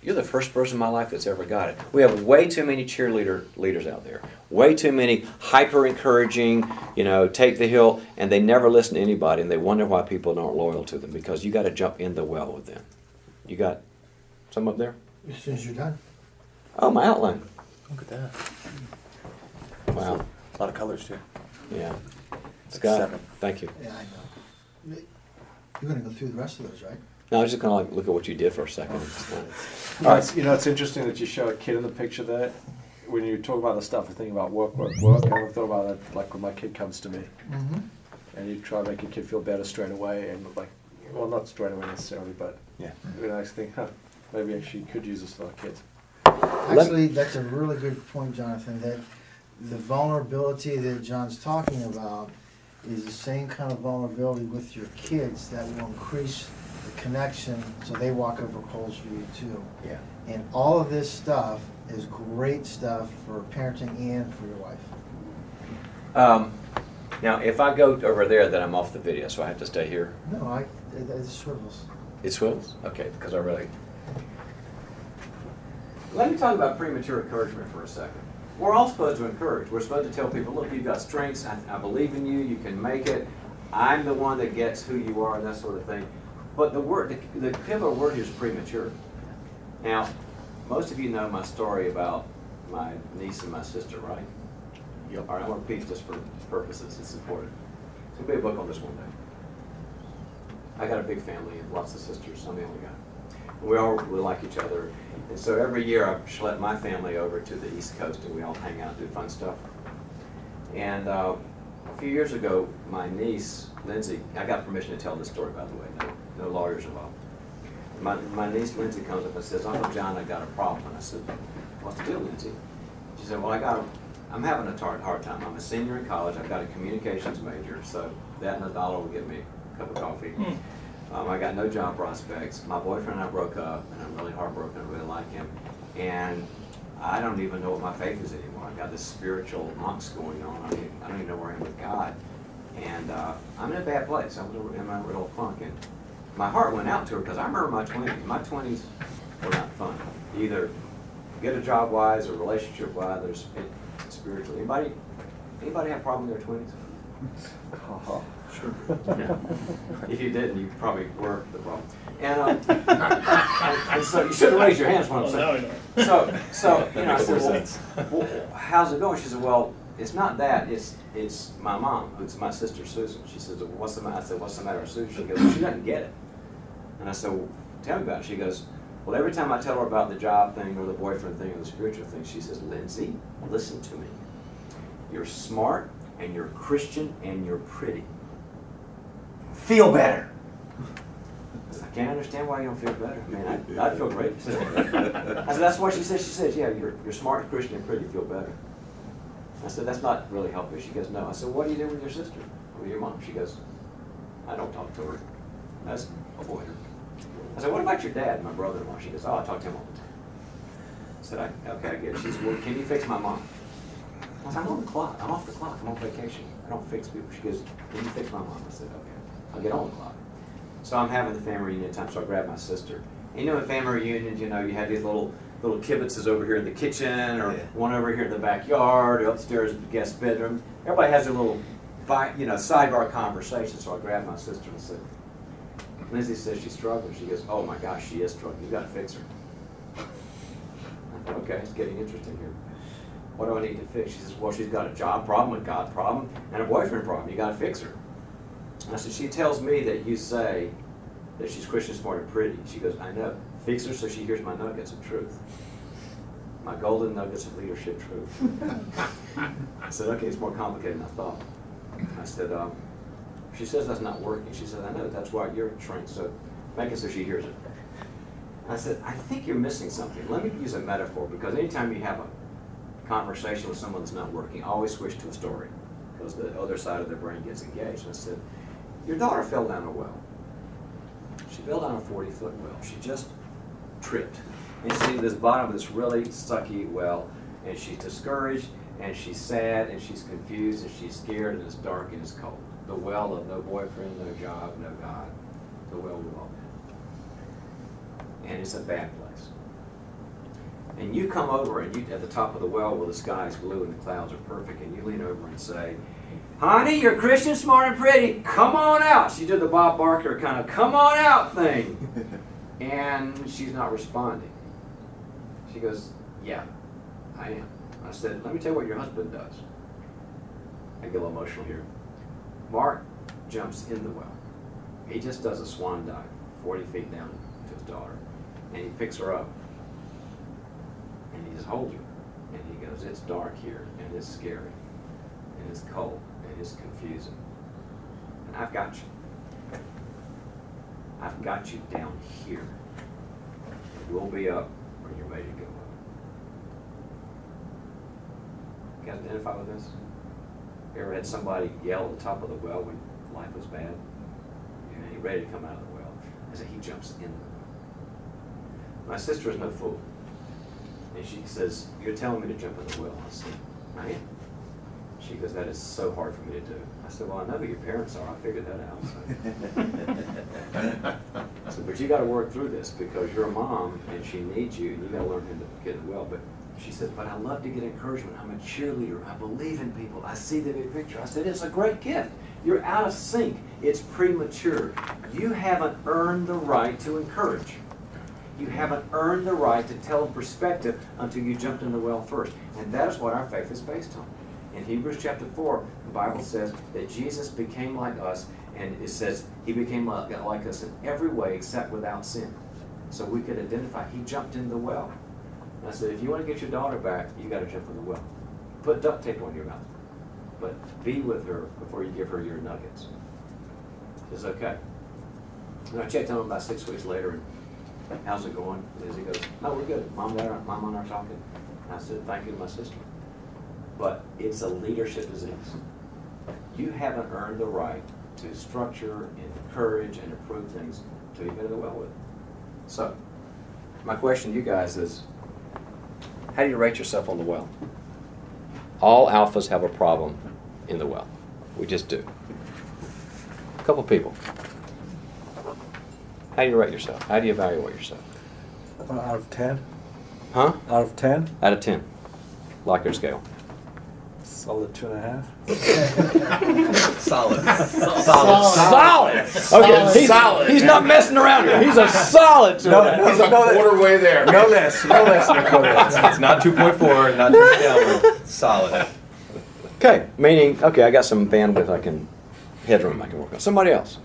you're the first person in my life that's ever got it. We have way too many cheerleader leaders out there. Way too many hyper encouraging, you know, take the hill, and they never listen to anybody, and they wonder why people aren't loyal to them because you got to jump in the well with them. You got some up there? As soon as you're done. Oh, my outline. Look at that. Wow. A lot of colors too. Yeah. It's like Scott, seven. thank you. Yeah, I know. You're gonna go through the rest of those, right? No, I was just gonna like look at what you did for a second. You know, it's, you know, it's interesting that you show a kid in the picture there. When you talk about the stuff, I think about work, work, work. I've thought about it like when my kid comes to me, Mm-hmm. and you try to make your kid feel better straight away, and like, well, not straight away necessarily, but Yeah. you know, I think, huh, maybe I actually could use this for our kids. Actually, that's a really good point, Jonathan, that the vulnerability that John's talking about is the same kind of vulnerability with your kids that will increase the connection, so they walk over coals for you too. Yeah. And all of this stuff is great stuff for parenting and for your wife. Um, now, if I go over there, then I'm off the video, so I have to stay here. No, I, it, it swivels. It swivels? Okay, because I really. Let me talk about premature encouragement for a second. We're all supposed to encourage. We're supposed to tell people, look, you've got strengths. I, I believe in you. You can make it. I'm the one that gets who you are, and that sort of thing. But the word, the, the pivotal word here is premature. Now, most of you know my story about my niece and my sister, right? Yep. All right, I want to repeat just for purposes. It's important. There'll be a book on this one day. I got a big family and lots of sisters. I'm the only guy. We all really like each other. And so every year I schlep my family over to the East Coast and we all hang out and do fun stuff. And uh, a few years ago, my niece, Lindsay, I got permission to tell this story, by the way, no, no lawyers involved. My, my niece, Lindsay, comes up and says, Uncle John, I got a problem. And I said, What's the deal, Lindsay? She said, Well, I got a, I'm having a hard, hard time. I'm a senior in college. I've got a communications major, so that and a dollar will get me a cup of coffee. Um, I got no job prospects. My boyfriend and I broke up, and I'm really heartbroken. I really like him, and I don't even know what my faith is anymore. I've got this spiritual angst going on. I mean, I don't even know where I am with God, and uh, I'm in a bad place. I'm in a real funk, and my heart went out to her because I remember my twenties. My twenties were not fun. Either get a job wise or relationship wise, or sp- spiritually. Anybody? Anybody have a problem in their twenties? Sure. Yeah. If you didn't, you probably were the problem. And, um, and, and so you should have raised your hands when I'm Well, now I saying. know. So, so, you know, I Makes said, more well, sense. well, how's it going? She said, well, it's not that, it's, it's my mom, it's my sister Susan. She says, well, what's the matter? I said, what's the matter with Susan? She goes, well, she doesn't get it. And I said, well, tell me about it. She goes, well, every time I tell her about the job thing or the boyfriend thing or the spiritual thing, she says, Lindsay, listen to me. You're smart and you're Christian and you're pretty. Feel better. I can't understand why you don't feel better. I mean, I, I'd feel great. I said, that's what she said. She says, yeah, you're, you're smart, Christian, and pretty, You feel better. I said, that's not really helping. She goes, no. I said, what do you do with your sister? With your mom? She goes, I don't talk to her. That's avoid her. I said, what about your dad, my brother-in-law? She goes, oh, I talk to him all the time. I said, I, okay, I get it. She said, well, can you fix my mom? I said, I'm on the clock. I'm off the clock. I'm on vacation. I don't fix people. She goes, can you fix my mom? I said, okay. I'll get on the clock. So I'm having the family reunion time, so I grab my sister. And you know, at family reunions, you know, you have these little little kibitzes over here in the kitchen, or Yeah. one over here in the backyard, or upstairs in the guest bedroom. Everybody has their little, you know, sidebar conversation. So I grabbed my sister and said, Lindsay says she's struggling. She goes, oh my gosh, she is struggling. You've got to fix her. I thought, okay, it's getting interesting here. What do I need to fix? She says, well, she's got a job problem, a God problem, and a boyfriend problem. You got to fix her. I said, she tells me that you say that she's Christian, smart, and pretty. She goes, I know. Fix her so she hears my nuggets of truth. My golden nuggets of leadership truth. I said, okay, it's more complicated than I thought. I said, um, she says that's not working. She said, I know, that's why you're trained, so make it so she hears it. I said, I think you're missing something. Let me use a metaphor because anytime you have a conversation with someone that's not working, I always switch to a story because the other side of their brain gets engaged. And I said, Your daughter fell down a well. She fell down a 40 foot well. She just tripped. And she's in this bottom of this really sucky well, and she's discouraged, and she's sad, and she's confused, and she's scared, and it's dark and it's cold. The well of no boyfriend, no job, no God. The well we've all been. And it's a bad place. And you come over and you at the top of the well where the sky is blue and the clouds are perfect, and you lean over and say, Honey, you're Christian, smart, and pretty. Come on out. She did the Bob Barker kind of come on out thing. And she's not responding. She goes, Yeah, I am. I said, Let me tell you what your husband does. I get a little emotional here. Mark jumps in the well. He just does a swan dive, 40 feet down to his daughter. And he picks her up. And he just holds her. And he goes, It's dark here, and it's scary, and it's cold, and it's confusing. And I've got you. I've got you down here. We'll be up when you're ready to go up. You identify with this? You ever had somebody yell at the top of the well when life was bad? Know, you're ready to come out of the well. I said, he jumps in. My sister is no fool. And she says, you're telling me to jump in the well. I said, I am. She goes, that is so hard for me to do. I said, well, I know who your parents are. I figured that out. So. Said, but you got to work through this because you're a mom and she needs you and you got to learn how to get it well. But she said, but I love to get encouragement. I'm a cheerleader. I believe in people. I see the big picture. I said, it's a great gift. You're out of sync. It's premature. You haven't earned the right to encourage. You haven't earned the right to tell a perspective until you jumped in the well first. And that is what our faith is based on. In Hebrews chapter 4, the Bible says that Jesus became like us, and it says he became like, like us in every way except without sin. So we could identify, he jumped in the well. And I said, if you want to get your daughter back, you got to jump in the well. Put duct tape on your mouth. But be with her before you give her your nuggets. It's okay. And I checked on him about six weeks later, and how's it going? He goes, no, we're good. Mom and I Mom and I are talking. And I said, thank you to my sister. But it's a leadership disease. You haven't earned the right to structure and encourage and approve things until you've been in the well with. So, my question to you guys is, how do you rate yourself on the well? All alphas have a problem in the well. We just do. A couple people. How do you rate yourself? How do you evaluate yourself? Uh, Out of 10? Huh? Out of 10? Out of 10. Likert scale. Solid two and a half. Solid. Solid. Okay, Solid. he's, Solid. he's not messing around here. He's a solid. two No, and a half. He's a quarter way there. No less, no less, no It's, less. it's not 2.4, not 2 down, solid. Okay, meaning, okay, I got some bandwidth I can, headroom I can work on. Somebody else.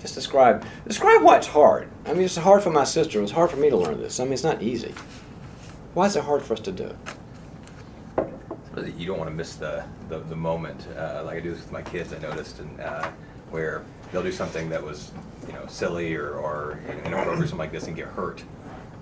Just describe, describe why it's hard. I mean, it's hard for my sister. It was hard for me to learn this. I mean, it's not easy. Why is it hard for us to do? You don't want to miss the, the, the moment. Uh, like I do this with my kids, I noticed, and uh, where they'll do something that was, you know, silly or, or inappropriate, something like this, and get hurt.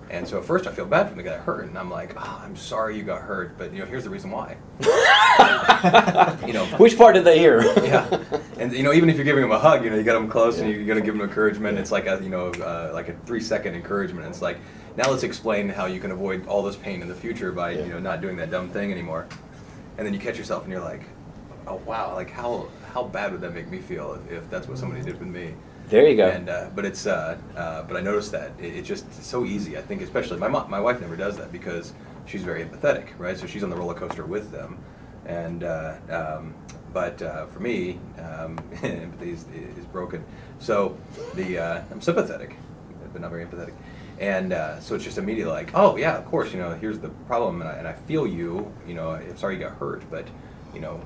And so at first I feel bad for the guy that hurt, and I'm like, oh, I'm sorry you got hurt, but you know, here's the reason why. you know, Which part did they hear? yeah, and you know, even if you're giving them a hug, you know, you got them close and you're gonna give them encouragement. Yeah. It's like a, you know, uh, like a three second encouragement. It's like, now let's explain how you can avoid all this pain in the future by Yeah. you know not doing that dumb thing anymore. And then you catch yourself and you're like, oh wow, like how how bad would that make me feel if, if that's what somebody did with me? There you go. And uh, but it's uh, uh, but I noticed that it, it's just so easy. I think especially my mo- my wife never does that because she's very empathetic, right? So she's on the roller coaster with them, and uh, um, but uh, for me, um, empathy is, is broken. So the uh, I'm sympathetic, but not very empathetic. And uh, so it's just immediately like, oh yeah, of course, you know, here's the problem, and I, and I feel you, you know, I'm sorry you got hurt, but you know,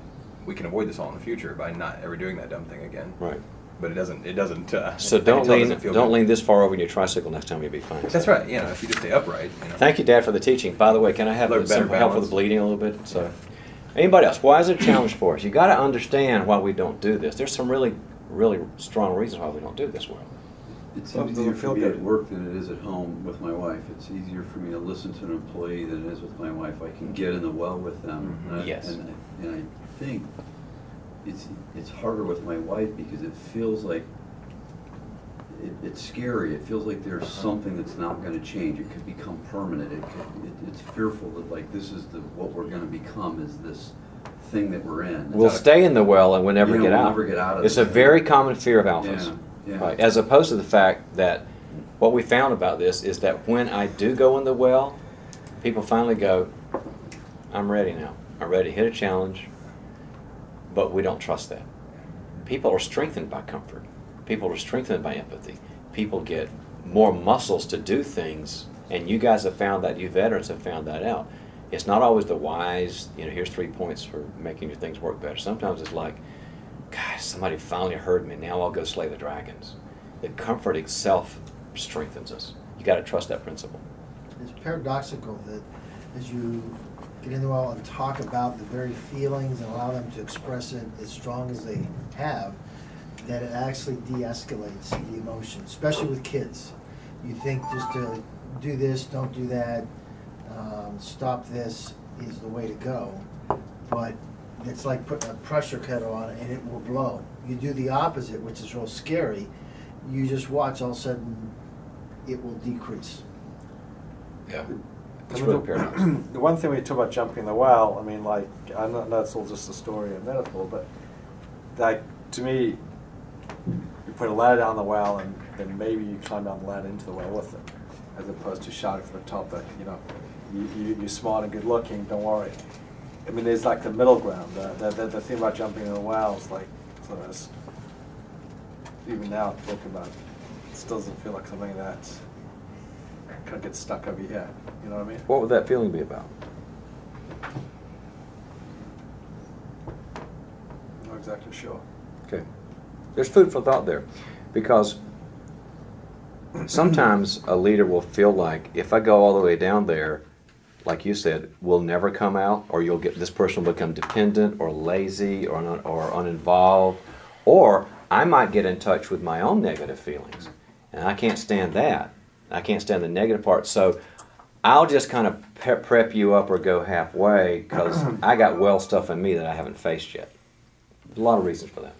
we can avoid this all in the future by not ever doing that dumb thing again right. but it doesn't. It doesn't. Uh, So don't lean, don't good. lean this far over in your tricycle next time you'll be fine. That's right. You know, if you just stay upright. You know. Thank you, Dad, for the teaching. By the way, can I have some better help with the bleeding a little bit? So, anybody else? Why is it a challenge for us? You got to understand why we don't do this. There's some really, really strong reasons why we don't do this well. It's Well, easier doesn't for feel me good. at work than it is at home with my wife. It's easier for me to listen to an employee than it is with my wife. I can get in the well with them. Mhm. And I- Yes. And I, and I think it's, it's harder with my wife because it feels like, it, it's scary. It feels like there's something that's not gonna change. It could become permanent. It could, it, it's fearful that like, this is the, what we're gonna become is this thing that we're in. We'll stay in the well and we'll never Yeah, get we'll out. never get out of It's it. a very common fear of alphas. Yeah, yeah. Right. As opposed to the fact that what we found about this is that when I do go in the well, people finally go, I'm ready now. I'm ready to hit a challenge, but we don't trust that. People are strengthened by comfort. People are strengthened by empathy. People get more muscles to do things, and you guys have found that, you veterans have found that out. It's not always the wise, you know, here's three points for making your things work better. Sometimes it's like, gosh, somebody finally heard me. Now I'll go slay the dragons. The comfort itself strengthens us. You got to trust that principle. It's paradoxical that as you get in the well and talk about the very feelings and allow them to express it as strong as they have, that it actually de-escalates the emotion, especially with kids. You think just to do this, don't do that, um, stop this is the way to go, but it's like putting a pressure kettle on it and it will blow. You do the opposite, which is real scary, you just watch, all of a sudden, it will decrease. Yeah. I It's mean, really the- paramount. The one thing we talk about jumping the well, I mean, like, I know that's all just a story and metaphor, but like, to me, you put a ladder down the well and then maybe you climb down the ladder into the well with it, as opposed to shouting from the top that, you know, you, you, you're smart and good looking, don't worry. I mean, there's like the middle ground. The, the, the, the thing about jumping in the well is like, so it's, even now talking about, it, it still doesn't feel like something that kind of gets stuck over here. You know what I mean? What would that feeling be about? Not exactly sure. Okay. There's food for thought there. Because sometimes a leader will feel like if I go all the way down there, like you said, we'll never come out, or you'll get this person will become dependent or lazy or, un, or uninvolved, or I might get in touch with my own negative feelings. And I can't stand that. I can't stand the negative part. So I'll just kind of pep, prep you up or go halfway because I got well stuff in me that I haven't faced yet. There's a lot of reasons for that.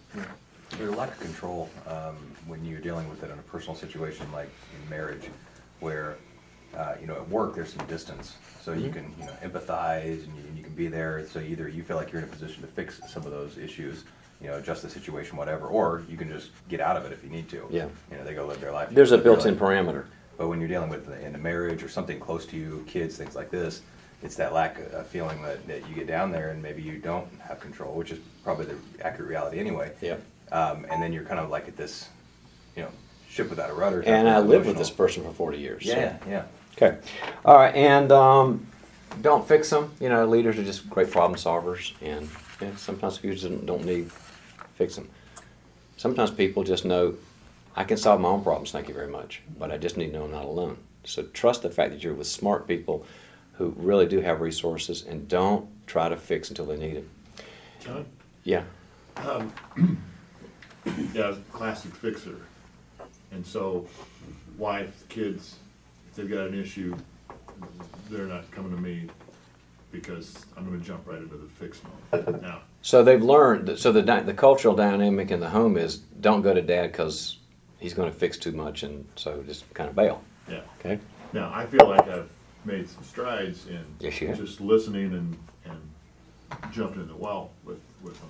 There's a lack of control um, when you're dealing with it in a personal situation like in marriage, where uh, you know at work there's some distance, so you can you know empathize and you, and you can be there. So either you feel like you're in a position to fix some of those issues, you know, adjust the situation, whatever, or you can just get out of it if you need to. Yeah. You know, they go live their life. There's a built-in life. parameter. But when you're dealing with in a marriage or something close to you, kids, things like this, it's that lack of of feeling that, that you get down there and maybe you don't have control, which is probably the accurate reality anyway. Yeah. Um, and then you're kind of like at this, you know, ship without a rudder. And I lived with Emotional. this person for 40 years. so- Yeah, yeah. Okay. All right. And um, don't fix them. You know, leaders are just great problem solvers. And yeah, sometimes people just don't, need fix them. Sometimes people just know, I can solve my own problems, thank you very much. But I just need to know I'm not alone. So trust the fact that you're with smart people who really do have resources and don't try to fix until they need it. John? Yeah. Yeah, classic fixer. And so, wife, kids, if they've got an issue, they're not coming to me because I'm gonna jump right into the fix mode. Now, So they've learned. That, so the dy- the cultural dynamic in the home is don't go to dad because he's going to fix too much, and so just kind of bail. yeah. Okay. Now, I feel like I've made some strides in Yes, you have. just listening and, and jumping in the well with, with them.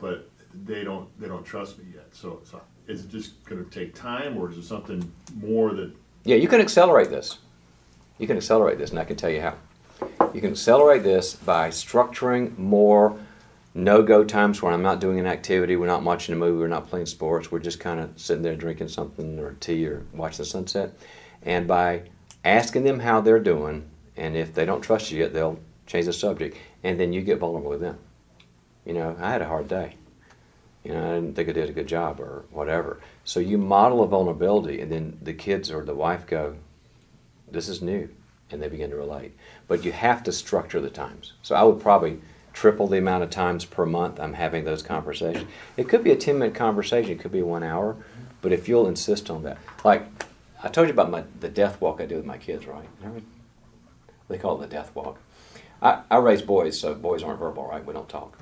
But they don't, they don't trust me yet. So, so is it just gonna take time or is it something more that, Yeah, you can accelerate this. You can accelerate this, and I can tell you how. You can accelerate this by structuring more no-go times where I'm not doing an activity, we're not watching a movie, we're not playing sports, we're just kind of sitting there drinking something or tea or watching the sunset, and by asking them how they're doing, and if they don't trust you yet, they'll change the subject, and then you get vulnerable with them. You know, I had a hard day. You know, I didn't think I did a good job or whatever. So you model a vulnerability, and then the kids or the wife go, "This is new," and they begin to relate. But you have to structure the times. So I would probably triple the amount of times per month I'm having those conversations. It could be a ten minute conversation. It could be one hour, but if you'll insist on that, like I told you about my the death walk I do with my kids, right? They call it the death walk. I, I raise boys, so boys aren't verbal, right? We don't talk.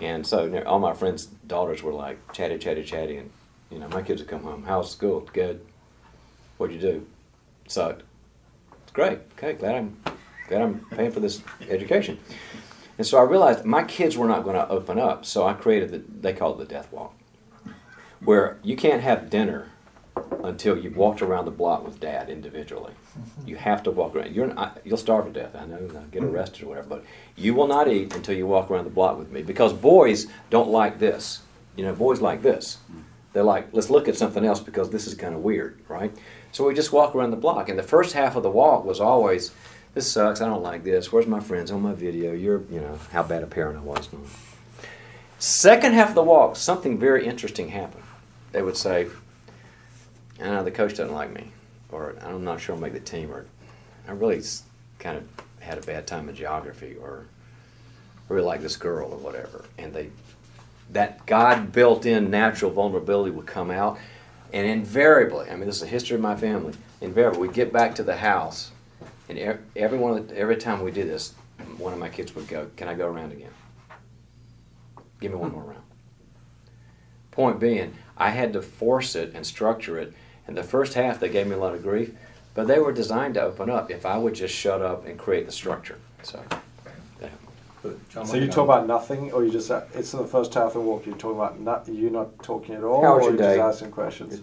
And so you know, all my friends' daughters were like chatty, chatty, chatty, and you know my kids would come home. How's school? Good. What'd you do? Sucked. Great. Okay, glad I'm glad I'm paying for this education. And so I realized my kids were not going to open up, so I created the they call it the death walk, where you can't have dinner until you've walked around the block with dad individually. Mm-hmm. You have to walk around. You're not, you'll starve to death. I know, you'll get mm-hmm. arrested or whatever, but you will not eat until you walk around the block with me because boys don't like this. You know, boys like this. Mm. They're like, let's look at something else because this is kind of weird, right? So we just walk around the block, and the first half of the walk was always, this sucks. I don't like this. Where's my friends on my video? You're, you know, how bad a parent I was. Second half of the walk, something very interesting happened. They would say, uh, the coach doesn't like me, or I'm not sure I'll make the team, or I really kind of had a bad time in geography, or I really like this girl, or whatever. And they, that God built in natural vulnerability would come out, and invariably, I mean, this is the history of my family, invariably, we'd get back to the house, and every, one the, every time we did this, one of my kids would go, Can I go around again? Give me one more round. Point being, I had to force it and structure it. And the first half, they gave me a lot of grief, but they were designed to open up if I would just shut up and create the structure. So, yeah. John, So you talk about nothing, or you just uh, it's in the first half of the walk. You're talking about not you're not talking at all, How was or you're day? just asking questions.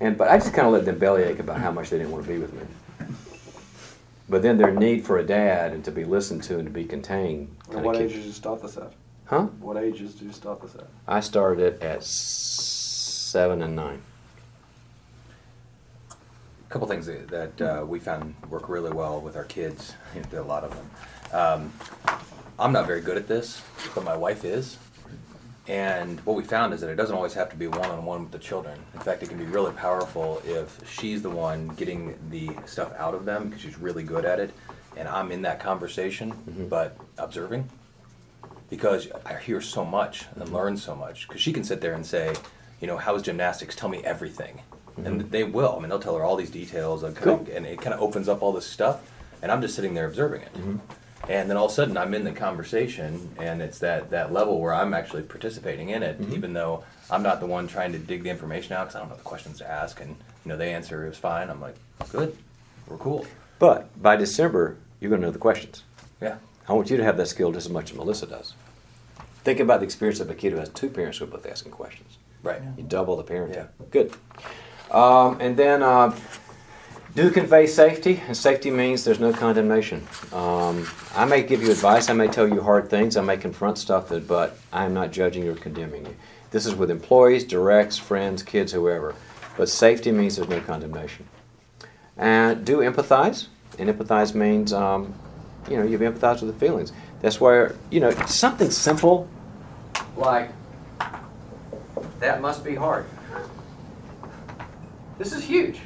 And but I just kind of let them bellyache about how much they didn't want to be with me. But then their need for a dad and to be listened to and to be contained. And what kicked- age did you start this at? Huh? What ages did you start this at? I started it at seven and nine. A couple things that, that uh, we found work really well with our kids, a lot of them. Um, I'm not very good at this, but my wife is. And what we found is that it doesn't always have to be one on one with the children. In fact, it can be really powerful if she's the one getting the stuff out of them because she's really good at it, and I'm in that conversation, but observing. Because I hear so much and learn so much. Because she can sit there and say, you know, how's gymnastics? Tell me everything. Mm-hmm. And they will. I mean, they'll tell her all these details, and, kind of, and it kind of opens up all this stuff. And I'm just sitting there observing it. Mm-hmm. And then all of a sudden, I'm in the conversation, and it's that, that level where I'm actually participating in it, mm-hmm. even though I'm not the one trying to dig the information out because I don't know the questions to ask. And you know, they answer it was fine. I'm like, good, we're cool. But by December, you're going to know the questions. Yeah. I want you to have that skill just as much as Melissa does. Think about the experience of a kid who has two parents who are both asking questions. Right. You double the parenting. Yeah. Good. Um, and then uh, do convey safety, and safety means there's no condemnation. Um, I may give you advice, I may tell you hard things, I may confront stuff, but I'm not judging or condemning you. This is with employees, directs, friends, kids, whoever. But safety means there's no condemnation. And do empathize, and empathize means, um, you know, you empathize with the feelings. That's where, you know, something simple like that must be hard. This is huge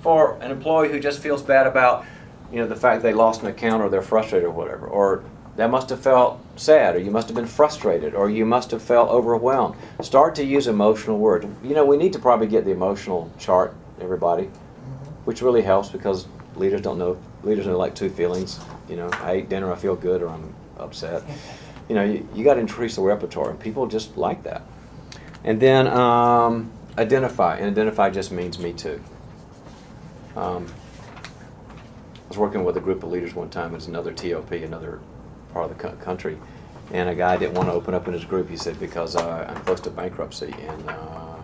for an employee who just feels bad about, you know, the fact they lost an account or they're frustrated or whatever, or that must have felt sad, or you must have been frustrated, or you must have felt overwhelmed. Start to use emotional words. You know, we need to probably get the emotional chart, everybody, which really helps because leaders don't know. Leaders know like two feelings. You know, I ate dinner, I feel good, or I'm upset. You know, you, you got to increase the repertoire, and people just like that. And then um, identify, and identify just means me too. Um, I was working with a group of leaders one time. It's another TOP, another part of the co- country, and a guy didn't want to open up in his group. He said because uh, I'm close to bankruptcy and uh,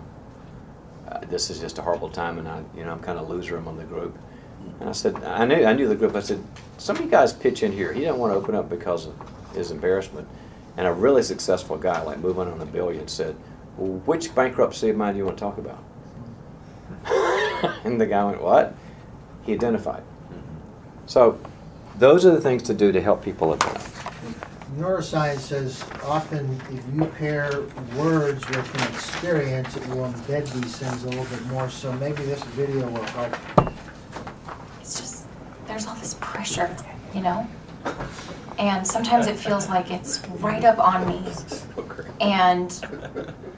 uh, this is just a horrible time, and I, you know, I'm kind of loser among the group. And I said, I knew, I knew the group. I said, some of you guys pitch in here. He didn't want to open up because of his embarrassment. And a really successful guy, like moving on a billion, said, which bankruptcy of mine do you want to talk about? and the guy went, what? He identified. Mm-hmm. So those are the things to do to help people open up. Neuroscience says often if you pair words with an experience, it will embed these things a little bit more. So maybe this video will help. it's just there's all this pressure, you know? And sometimes it feels like it's right up on me and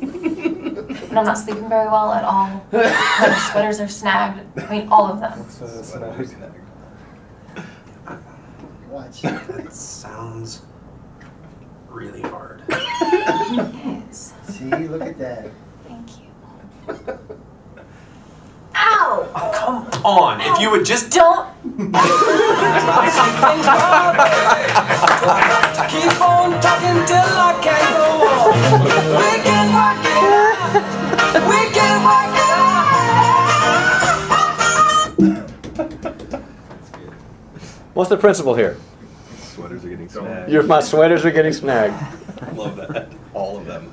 And I'm not sleeping very well at all. My sweaters are snagged. I mean, all of them. So, so Watch. That sounds really hard. It is. See, look at that. Thank you. Ow! Oh, come on. If you would just Don't. Keep on talking till I can't go on. We can work it out. We can work it out. What's the principle here? Sweaters are getting snagged. Your, my sweaters are getting snagged. I love that. All of them.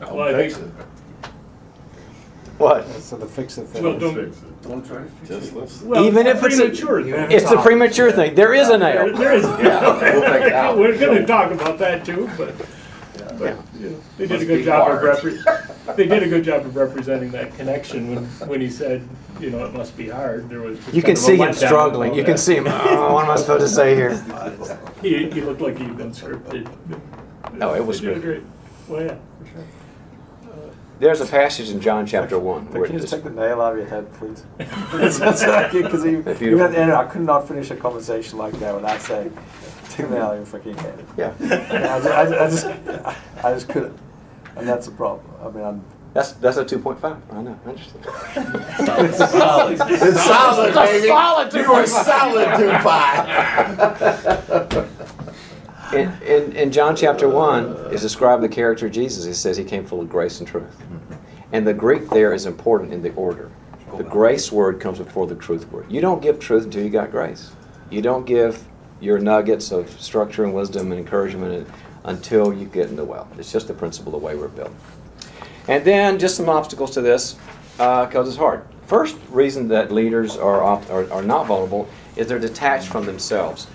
Well, I think, What? So the fix it thing. well, don't, Fix it. Don't try to fix it. Just listen. well, Even if it's a- premature. thing. if It's the premature thing. There is a There- nail. There is. we'll take it out. We're gonna talk about that too, but, but, you know, they did a Must good job of hard. repre, they did a good job of representing that connection when, when he said, you know, it must be hard, there was. just You kind can of a see him letdown struggling. about You can see him. Oh, what am I supposed to say here? He, he looked like he'd been scripted. No, it was They did a good. great, well, yeah, for sure. There's a passage in John chapter one But where can you just take the nail out of your head, please? Because even, Beautiful. even at the end, I could not finish a conversation like that without saying, take the nail out of your freaking head. yeah. Yeah, I, ju- I, ju- I just, I just couldn't, and that's a problem. I mean, I'm. That's that's a two point five. I know. I understand. It's solid. It's solid, baby. solid You are solid two five. In, in, in John chapter 1 is describing the character of Jesus. He says he came full of grace and truth. And the Greek there is important in the order. The grace word comes before the truth word. You don't give truth until you got grace. You don't give your nuggets of structure and wisdom and encouragement until you get in the well. It's just the principle, the way we're built. And then just some obstacles to this, uh, because it's hard. First reason that leaders are, are, are not vulnerable is they're detached from themselves.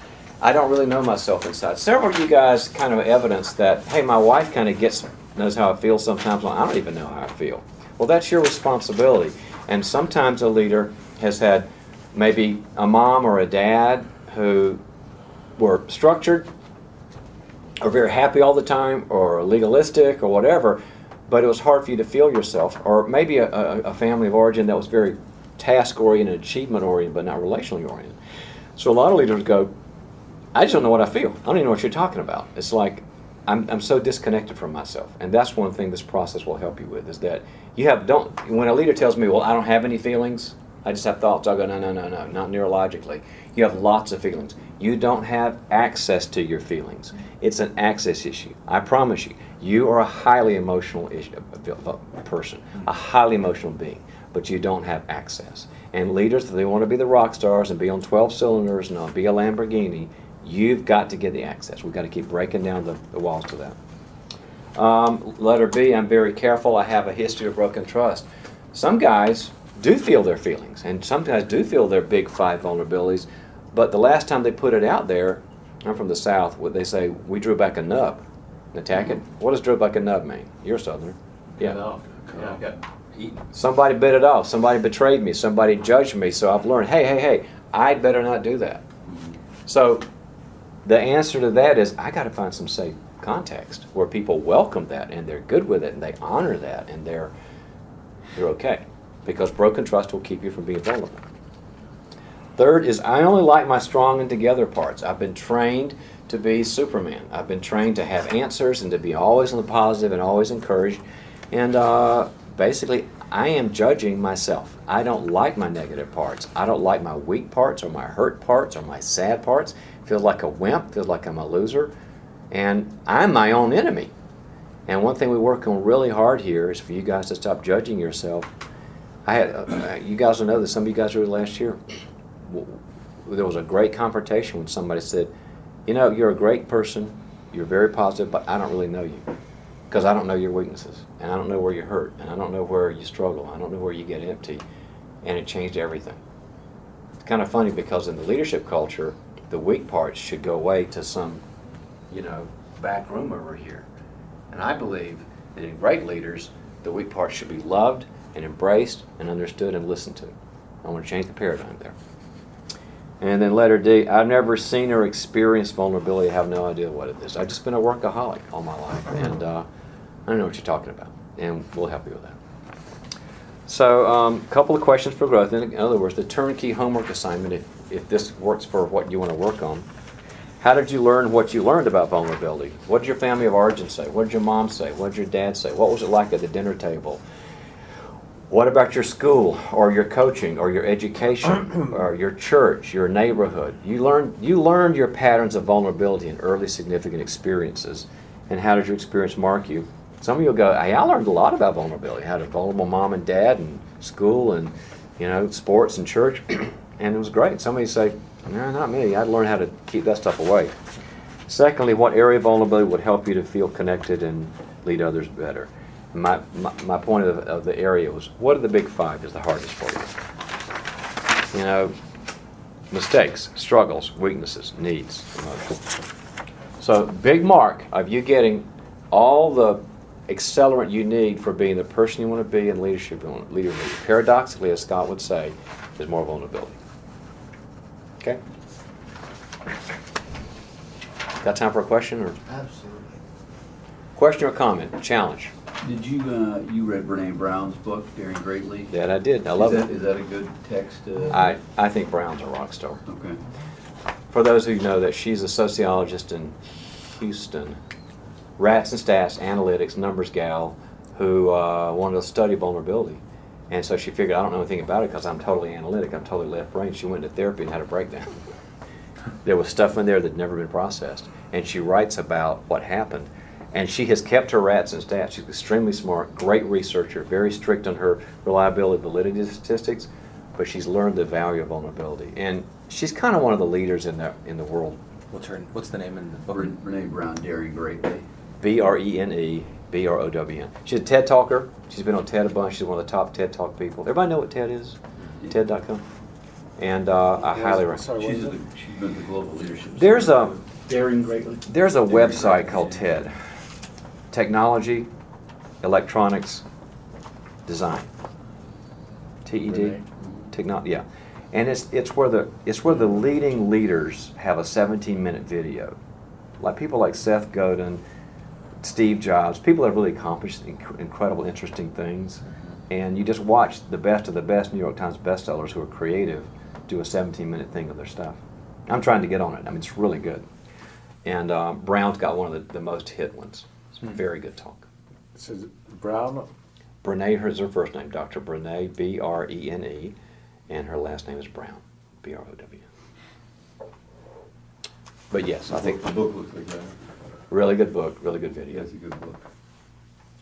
I don't really know myself inside. Several of you guys kind of evidence that, hey, my wife kind of gets knows how I feel sometimes. Well, I don't even know how I feel. Well, that's your responsibility. And sometimes a leader has had maybe a mom or a dad who were structured or very happy all the time or legalistic or whatever, but it was hard for you to feel yourself. Or maybe a, a, a family of origin that was very task oriented, achievement oriented, but not relationally oriented. So a lot of leaders go, I just don't know what I feel. I don't even know what you're talking about. It's like I'm, I'm so disconnected from myself. And that's one thing this process will help you with is that you have don't when a leader tells me, Well, I don't have any feelings, I just have thoughts, I'll go, No, no, no, no, not neurologically. You have lots of feelings. You don't have access to your feelings. It's an access issue. I promise you. You are a highly emotional issue, uh, person, a highly emotional being, but you don't have access. And leaders, if they want to be the rock stars and be on 12 cylinders and uh, be a Lamborghini, You've got to get the access. We've got to keep breaking down the, the walls to that. Um, letter B, I'm very careful. I have a history of broken trust. Some guys do feel their feelings, and some guys do feel their big five vulnerabilities, but the last time they put it out there, I'm from the South, what they say, we drew back a nub. Attack it? What does drew back a nub mean? You're a Southerner. Yeah. Yeah, I got eaten. Somebody bit it off. Somebody betrayed me. Somebody judged me. So I've learned, hey, hey, hey, I'd better not do that. So the answer to that is I got to find some safe context where people welcome that and they're good with it and they honor that and they're they're okay because broken trust will keep you from being vulnerable. Third is I only like my strong and together parts. I've been trained to be Superman. I've been trained to have answers and to be always on the positive and always encouraged. And uh, basically, I am judging myself. I don't like my negative parts. I don't like my weak parts or my hurt parts or my sad parts. Feels like a wimp. Feels like I'm a loser. And I'm my own enemy. And one thing we work on really hard here is for you guys to stop judging yourself. I had, uh, you guys will know that Some of you guys were last year. There was a great confrontation when somebody said, "You know, you're a great person. You're very positive, but I don't really know you because I don't know your weaknesses, and I don't know where you're hurt, and I don't know where you struggle. I don't know where you get empty." And it changed everything. It's kind of funny because in the leadership culture, the weak parts should go away to some, you know, back room over here. And I believe that in great leaders, the weak parts should be loved and embraced and understood and listened to. I want to change the paradigm there. And then letter D, I've never seen or experienced vulnerability. I have no idea what it is. I've just been a workaholic all my life. And uh, I don't know what you're talking about. And we'll help you with that. So, a um, couple of questions for growth. In other words, the turnkey homework assignment, if, if this works for what you want to work on. How did you learn what you learned about vulnerability? What did your family of origin say? What did your mom say? What did your dad say? What was it like at the dinner table? What about your school or your coaching or your education or your church, your neighborhood? You learned you learned your patterns of vulnerability in early significant experiences. And how did your experience mark you? Some of you will go, hey, I learned a lot about vulnerability. I had a vulnerable mom and dad and school and you know, sports and church. and it was great. Somebody say, "No, not me. I'd learn how to keep that stuff away." Secondly, what area of vulnerability would help you to feel connected and lead others better? My, my, my point of, of the area was, what are the big five is the hardest for you? You know, mistakes, struggles, weaknesses, needs. So, big mark of you getting all the accelerant you need for being the person you want to be and leadership you leader. Paradoxically, as Scott would say, is more vulnerability. Okay? Got time for a question or Absolutely. question or comment? Challenge. Did you, uh, you read Brene Brown's book, Daring Greatly? That I did. I love Is that- it. Is that a good text? uh, I, I think Brown's a rock star. Okay. For those who know that she's a sociologist in Houston, rats and stats, analytics, numbers gal, who uh, wanted to study vulnerability. And so she figured, I don't know anything about it because I'm totally analytic, I'm totally left brain. She went to therapy and had a breakdown. there was stuff in there that had never been processed. And she writes about what happened. And she has kept her rats and stats. She's extremely smart, great researcher, very strict on her reliability, validity statistics, but she's learned the value of vulnerability. And she's kind of one of the leaders in the in the world. What's her, what's the name in the book? Bre- Brene Brown, Daring Greatly. B R E N E B R O W N. She's a TED talker. She's been on TED a bunch. She's one of the top TED Talk people. Everybody know what TED is? TED.com. And uh, I highly recommend. Sorry, She's, is she's been at the Global Leadership. There's a Daring greatly. there's a website called TED. Technology, electronics, design. T E D. Renee. Techno- yeah. And it's it's where the it's where the leading leaders have a 17 minute video. Like people like Seth Godin, Steve Jobs, people that have really accomplished inc- incredible, interesting things. And you just watch the best of the best New York Times bestsellers who are creative do a 17 minute thing of their stuff. I'm trying to get on it. I mean, it's really good. And uh, Brown's got one of the, the most hit ones. It's very good talk. It says Brown. Brene is her first name, Dr. Brene, B R E N E, and her last name is Brown, B R O W. But yes, I think The book looks like that. Really good book, really good video. That's a good book.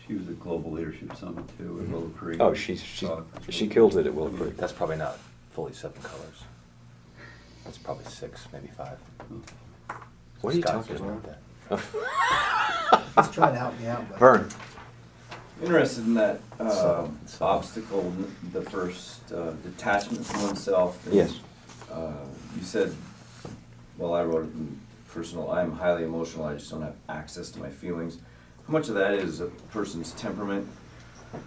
She was at Global Leadership Summit too, at. Willow Creek. Oh, she's she Talk. she kills it at Willow Creek. That's probably not fully seven colors. That's probably six, maybe five. What are you Scott's talking just about? like that. He's trying to help me out, but. Vern, Interested in that uh, So- so- obstacle, the first uh, detachment from oneself. and, Yes. Uh, you said, well, I wrote it in personal. I am highly emotional. I just don't have access to my feelings. How much of that is a person's temperament,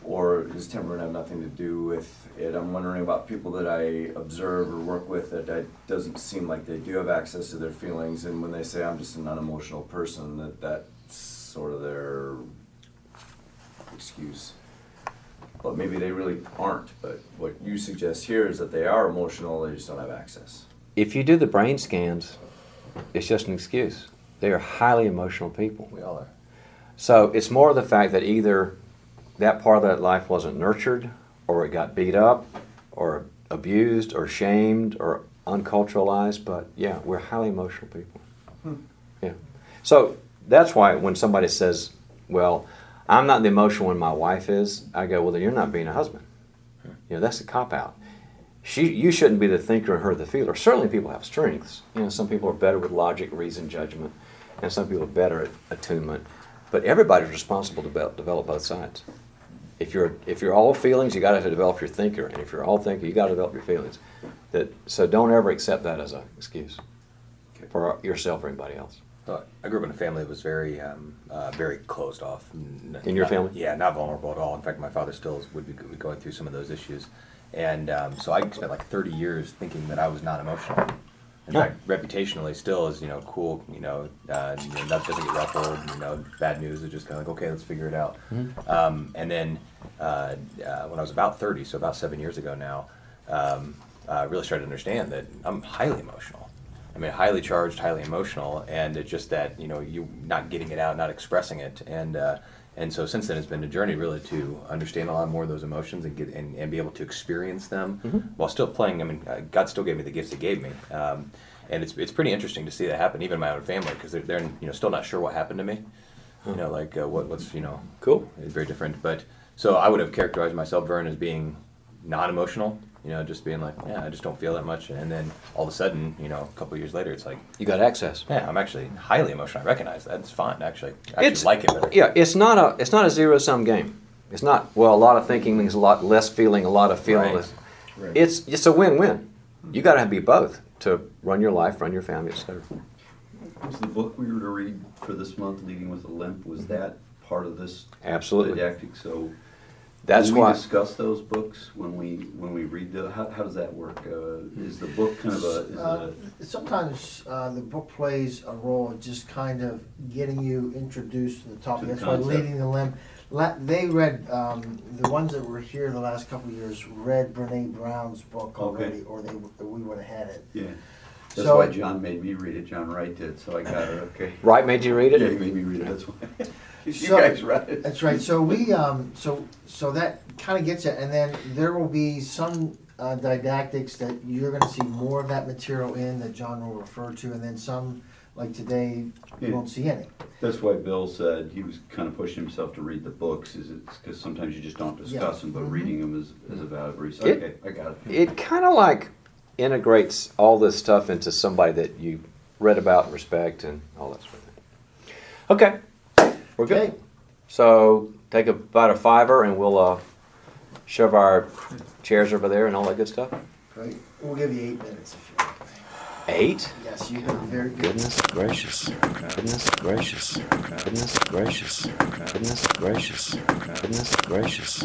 or does temperament have nothing to do with it? I'm wondering about people that I observe or work with that doesn't seem like they do have access to their feelings, and when they say I'm just an unemotional person, that that's sort of their excuse. But maybe they really aren't. But what you suggest here is that they are emotional, they just don't have access. if you do the brain scans, it's just an excuse. They are highly emotional people. We all are. So it's more of the fact that either that part of that life wasn't nurtured, or it got beat up, or abused, or shamed, or unculturalized. But yeah, we're highly emotional people. Hmm. Yeah. So that's why when somebody says, "Well, I'm not the emotional one my wife is," I go, "Well, then you're not being a husband." Hmm. You know, that's a cop out. She, you shouldn't be the thinker and her the feeler. Certainly, people have strengths. You know, some people are better with logic, reason, judgment, and some people are better at attunement. But everybody's responsible to develop, develop both sides. If you're if you're all feelings, you got to develop your thinker, and if you're all thinker, you got to develop your feelings. That so don't ever accept that as an excuse for yourself or anybody else. I grew up in a family that was very, um, uh, very closed off. N- In your not- family? Yeah, not vulnerable at all. In fact, my father still would be going through some of those issues, and um, so I spent like 30 years thinking that I was not emotional. In Yeah. fact, reputationally, still is you know cool. You know, uh, you know that doesn't get ruffled. You know, bad news is just kind of like okay, let's figure it out. Um, and then uh, uh, when I was about 30, so about seven years ago now, um, I really started to understand that I'm highly emotional. I mean, highly charged, highly emotional, and it's just that you know you not getting it out, not expressing it, and uh, and so since then it's been a journey really to understand a lot more of those emotions and get and, and be able to experience them while still playing. I mean, uh, God still gave me the gifts He gave me, um, and it's it's pretty interesting to see that happen, even in my own family, because they're, they're you know still not sure what happened to me. You know, like uh, what what's you know Cool. it's very different. But so I would have characterized myself, Vern, as being non-emotional, you know, just being like, yeah, I just don't feel that much, and then all of a sudden, you know, a couple years later, it's like, You got access. yeah, I'm actually highly emotional. I recognize that. It's fine, actually. I actually It's like it better. Yeah, it's not a it's not a zero sum game. It's not well. A lot of thinking means a lot less feeling. A lot of feeling. Right. less- It's it's a win win. You got to be both to run your life, run your family, etc. Was the book we were to read for this month, Leading with a Limp, was that part of this Absolutely. didactic? So That's When why. we discuss those books, when we, when we read the, how, how does that work? Uh, Is the book kind of a, is Uh, a, Sometimes uh, the book plays a role of just kind of getting you introduced to the topic. To the That's why concept. leading the limb. La- They read um, the ones that were here the last couple of years read Brene Brown's book Okay. already, or they w- we would have had it. yeah? That's So- why John made me read it, John Wright did, so I got it, okay. Right made you read it? Yeah, he made me read it, that's why. You So- guys read it. That's right. So we, um, so so that kind of gets it, and then there will be some uh, didactics that you're going to see more of that material in that John will refer to, and then some like today you Yeah. won't see any. That's why Bill said he was kind of pushing himself to read the books, is it's, because sometimes you just don't discuss them, but Mhm. reading them is, is a valuable resource. It- Okay, I got it. It kind of like integrates all this stuff into somebody that you read about and respect and all that sort of thing. Okay, we're good. Okay. So take about a fiver and we'll uh, shove our chairs over there and all that good stuff. Great. We'll give you eight minutes if you like. Eight? Yes, you've been very good. Goodness gracious. Goodness gracious. Goodness gracious. Goodness gracious. Goodness gracious.